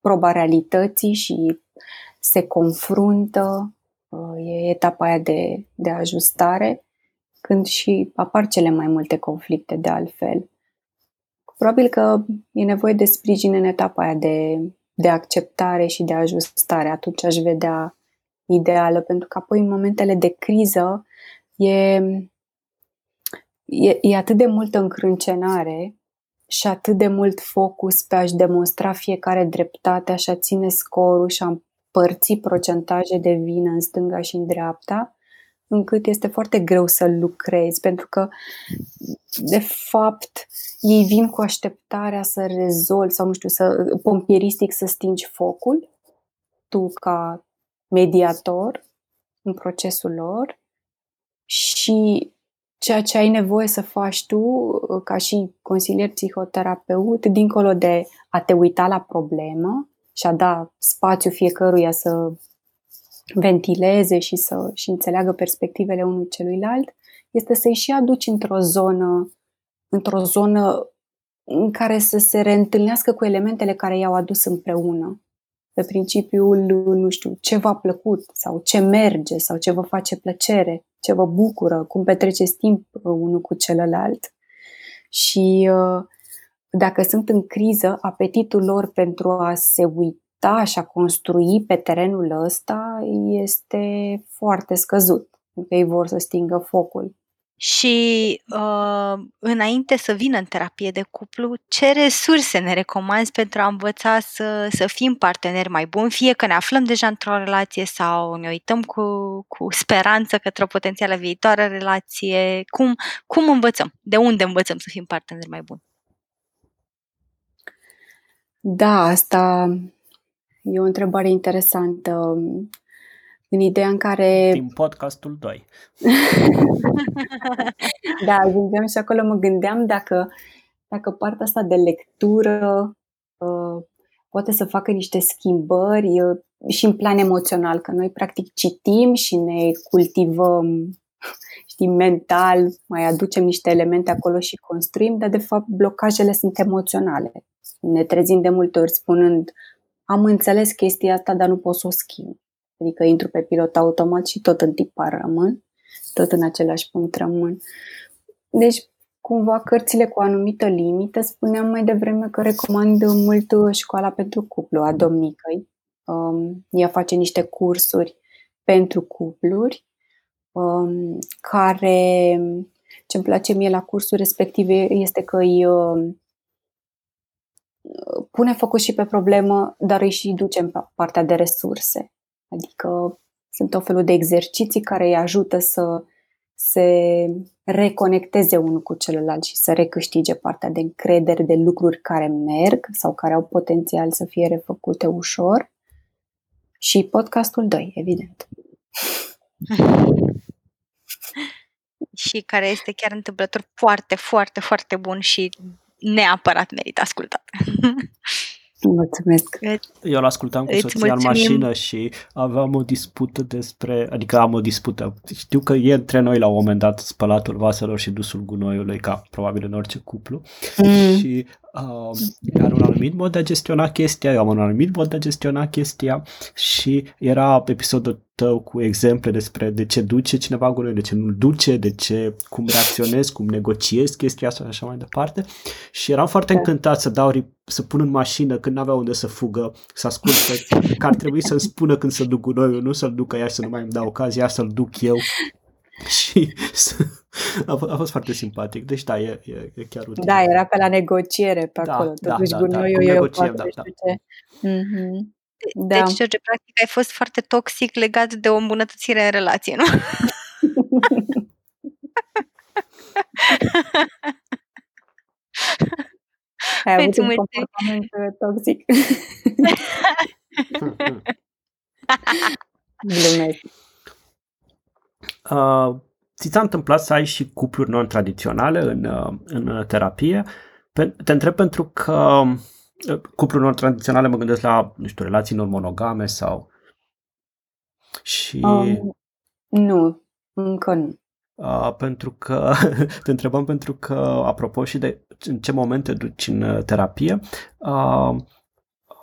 proba realității și se confruntă, uh, e etapa aia de, de ajustare, când și apar cele mai multe conflicte de altfel. Probabil că e nevoie de sprijin în etapa aia de, de acceptare și de ajustare. Atunci aș vedea ideală, pentru că apoi în momentele de criză e, e, e atât de multă încrâncenare și atât de mult focus pe a-și demonstra fiecare dreptate, și a ține scorul și a împărți procentaje de vină în stânga și în dreapta, încât este foarte greu să lucrezi, pentru că, de fapt, ei vin cu așteptarea să rezolvi sau, nu știu, să pompieristic să stingi focul, tu ca mediator în procesul lor și ceea ce ai nevoie să faci tu ca și consilier psihoterapeut, dincolo de a te uita la problemă și a da spațiu fiecăruia să ventileze și să și înțeleagă perspectivele unui celuilalt, este să-i și aduci într-o zonă, într-o zonă în care să se reîntâlnească cu elementele care i-au adus împreună. Pe principiul, nu știu, ce v-a plăcut sau ce merge sau ce vă face plăcere, ce vă bucură, cum petreceți timp unul cu celălalt. Și uh, dacă sunt în criză, apetitul lor pentru a se uita dezvolta și a construi pe terenul ăsta este foarte scăzut. Pentru că ei vor să stingă focul. Și uh, înainte să vină în terapie de cuplu, ce resurse ne recomanzi pentru a învăța să, să fim parteneri mai buni, fie că ne aflăm deja într-o relație sau ne uităm cu, cu speranță către o potențială viitoare relație? Cum, cum învățăm? De unde învățăm să fim parteneri mai buni? Da, asta E o întrebare interesantă. În ideea în care... Din podcastul 2. da, ajungeam și acolo mă gândeam dacă, dacă partea asta de lectură uh, poate să facă niște schimbări uh, și în plan emoțional, că noi practic citim și ne cultivăm știi, mental, mai aducem niște elemente acolo și construim, dar de fapt blocajele sunt emoționale. Ne trezim de multe ori spunând am înțeles chestia asta, dar nu pot să o schimb. Adică intru pe pilot automat și tot în tipar rămân, tot în același punct rămân. Deci, cumva, cărțile cu o anumită limită, spuneam mai devreme că recomand mult școala pentru cuplu a domnicăi. Um, ea face niște cursuri pentru cupluri um, care ce îmi place mie la cursul respective este că îi, um, pune focus și pe problemă, dar îi și ducem pe partea de resurse. Adică sunt tot felul de exerciții care îi ajută să se reconecteze unul cu celălalt și să recâștige partea de încredere de lucruri care merg sau care au potențial să fie refăcute ușor. Și podcastul 2, evident. și care este chiar întâmplător foarte, foarte, foarte bun și neapărat merită ascultat. Mulțumesc! Eu l-ascultam cu soția în mașină și aveam o dispută despre, adică am o dispută. Știu că e între noi la un moment dat spălatul vaselor și dusul gunoiului, ca probabil în orice cuplu. Mm. Și uh, are un anumit mod de a gestiona chestia, eu am un anumit mod de a gestiona chestia și era episodul tău cu exemple despre de ce duce cineva cu noi, de ce nu duce, de ce, cum reacționez, cum negociez chestia asta și așa mai departe. Și eram foarte da. încântat să dau să pun în mașină când n-avea unde să fugă, să ascult că, că ar trebui să-mi spună când să duc cu noi, nu să-l ducă ea și să nu mai îmi dau ocazia să-l duc eu. Și a, fost, a fost foarte simpatic. Deci da, e, e, e chiar util. Da, era pe la negociere pe da, acolo. Da, Totuși da, gunoiul da, negociem, da, da. Mm-hmm. Da. Deci, George, practic ai fost foarte toxic legat de o îmbunătățire în relație, nu? Ai avut un comportament uh, toxic. Glumesc. Uh, ți s-a întâmplat să ai și cupluri non-tradiționale în, uh, în terapie? Te întreb pentru că cupluri non-tradiționale mă gândesc la, nu știu, relații non-monogame sau... Și... Um, nu, încă nu. Uh, pentru că, te întrebam pentru că, apropo și de în ce moment te duci în uh, terapie, uh,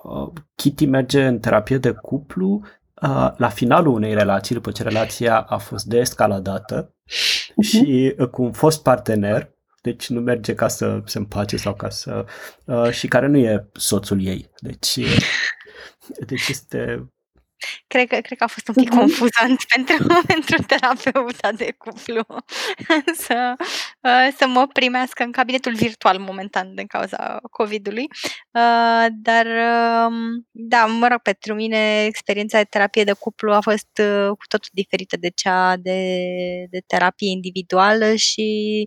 uh, Kitty merge în terapie de cuplu uh, la finalul unei relații, după ce relația a fost deescaladată uh-huh. și uh, cu un fost partener deci nu merge ca să se împace sau ca să... Uh, și care nu e soțul ei. Deci, deci este... Cred că, cred că a fost un pic confuzant pentru, pentru terapeuta de cuplu. Să, uh, să mă primească în cabinetul virtual momentan din cauza COVID-ului. Uh, dar, uh, da, mă rog, pentru mine experiența de terapie de cuplu a fost uh, cu totul diferită de cea de, de terapie individuală și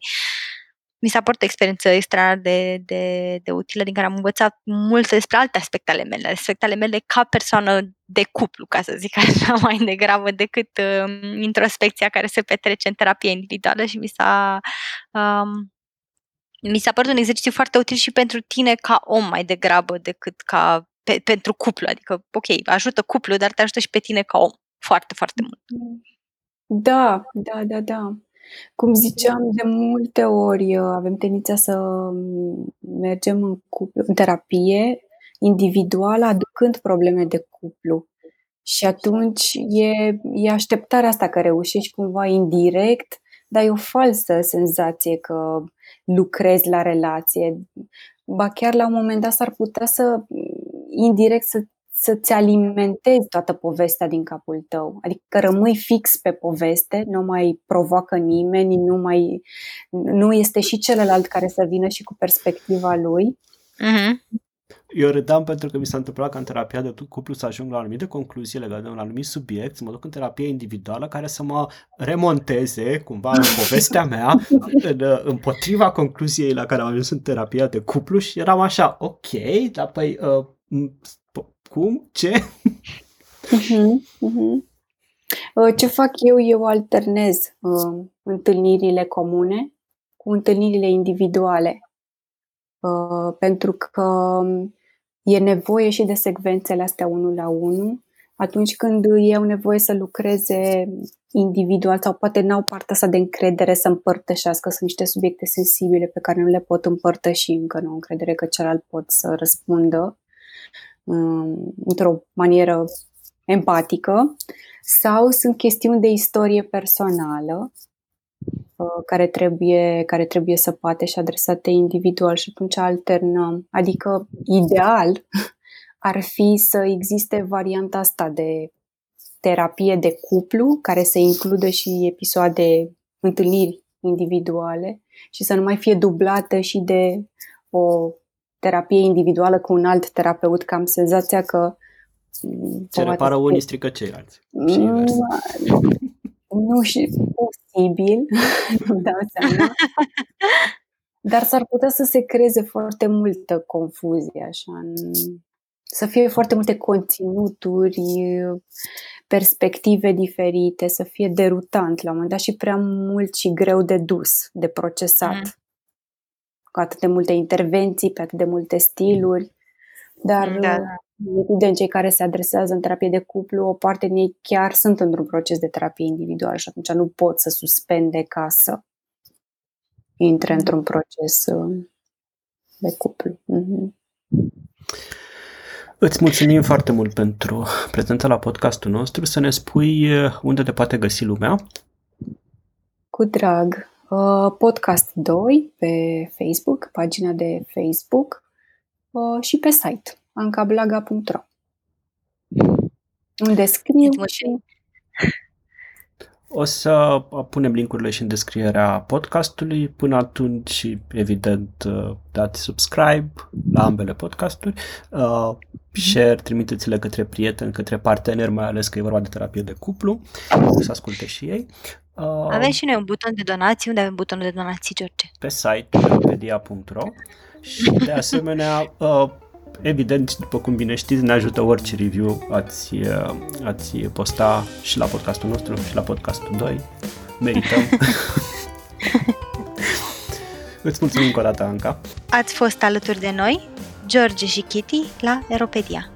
mi s-a părut o experiență extraordinar de, de, de utilă, din care am învățat mult despre alte aspecte ale mele, aspecte ale mele ca persoană de cuplu, ca să zic așa, mai degrabă decât uh, introspecția care se petrece în terapie individuală și mi s-a um, mi s-a părut un exercițiu foarte util și pentru tine ca om mai degrabă decât ca pe, pentru cuplu. Adică, ok, ajută cuplu, dar te ajută și pe tine ca om. Foarte, foarte mult. Da, da, da, da. Cum ziceam, de multe ori uh, avem tendința să mergem în, cuplu, în terapie individuală, aducând probleme de cuplu. Și atunci e, e așteptarea asta că reușești cumva indirect, dar e o falsă senzație că lucrezi la relație. Ba chiar la un moment dat s-ar putea să indirect să să-ți alimentezi toată povestea din capul tău. Adică rămâi fix pe poveste, nu mai provoacă nimeni, nu mai nu este și celălalt care să vină și cu perspectiva lui. Uh-huh. Eu râdam pentru că mi s-a întâmplat ca în terapia de cuplu să ajung la o anumită concluzie legată de un anumit subiect, să mă duc în terapie individuală care să mă remonteze cumva în povestea mea în, împotriva concluziei la care am ajuns în terapia de cuplu și eram așa, ok, dar păi uh, cum? Ce? Uh-huh, uh-huh. Ce fac eu? Eu alternez uh, întâlnirile comune cu întâlnirile individuale. Uh, pentru că e nevoie și de secvențele astea unul la unul atunci când ei au nevoie să lucreze individual sau poate n-au partea asta de încredere să împărtășească, sunt niște subiecte sensibile pe care nu le pot împărtăși încă, nu încredere că celălalt pot să răspundă într-o manieră empatică sau sunt chestiuni de istorie personală uh, care trebuie, care trebuie săpate și adresate individual și atunci alternăm. Adică, ideal ar fi să existe varianta asta de terapie de cuplu, care să includă și episoade, întâlniri individuale și să nu mai fie dublată și de o terapie individuală cu un alt terapeut, că am senzația că... Mm, Ce repară unii strică ceilalți. Și mm, nu și posibil, nu dau seama. Dar s-ar putea să se creeze foarte multă confuzie, așa, să fie foarte multe conținuturi, perspective diferite, să fie derutant la un moment dat și prea mult și greu de dus, de procesat. Mm cu atât de multe intervenții, pe atât de multe stiluri, dar da. evident cei care se adresează în terapie de cuplu, o parte din ei chiar sunt într-un proces de terapie individuală și atunci nu pot să suspende ca să intre mm. într-un proces uh, de cuplu. Mm-hmm. Îți mulțumim foarte mult pentru prezența la podcastul nostru. Să ne spui uh, unde te poate găsi lumea. Cu drag. Uh, podcast 2 pe Facebook, pagina de Facebook uh, și pe site ancablaga.ro unde scriu și... O să punem linkurile și în descrierea podcastului. Până atunci, evident, uh, dați subscribe la ambele podcasturi, share, trimiteți-le către prieteni, către parteneri, mai ales că e vorba de terapie de cuplu, să asculte și ei. Uh, avem și noi un buton de donații. Unde avem butonul de donații, George? Pe site, pedia.ro și de asemenea, uh, evident, după cum bine știți, ne ajută orice review ați, uh, ați posta și la podcastul nostru și la podcastul 2. Merităm. Îți mulțumim încă o dată, Anca. Ați fost alături de noi, George și Kitty, la Eropedia.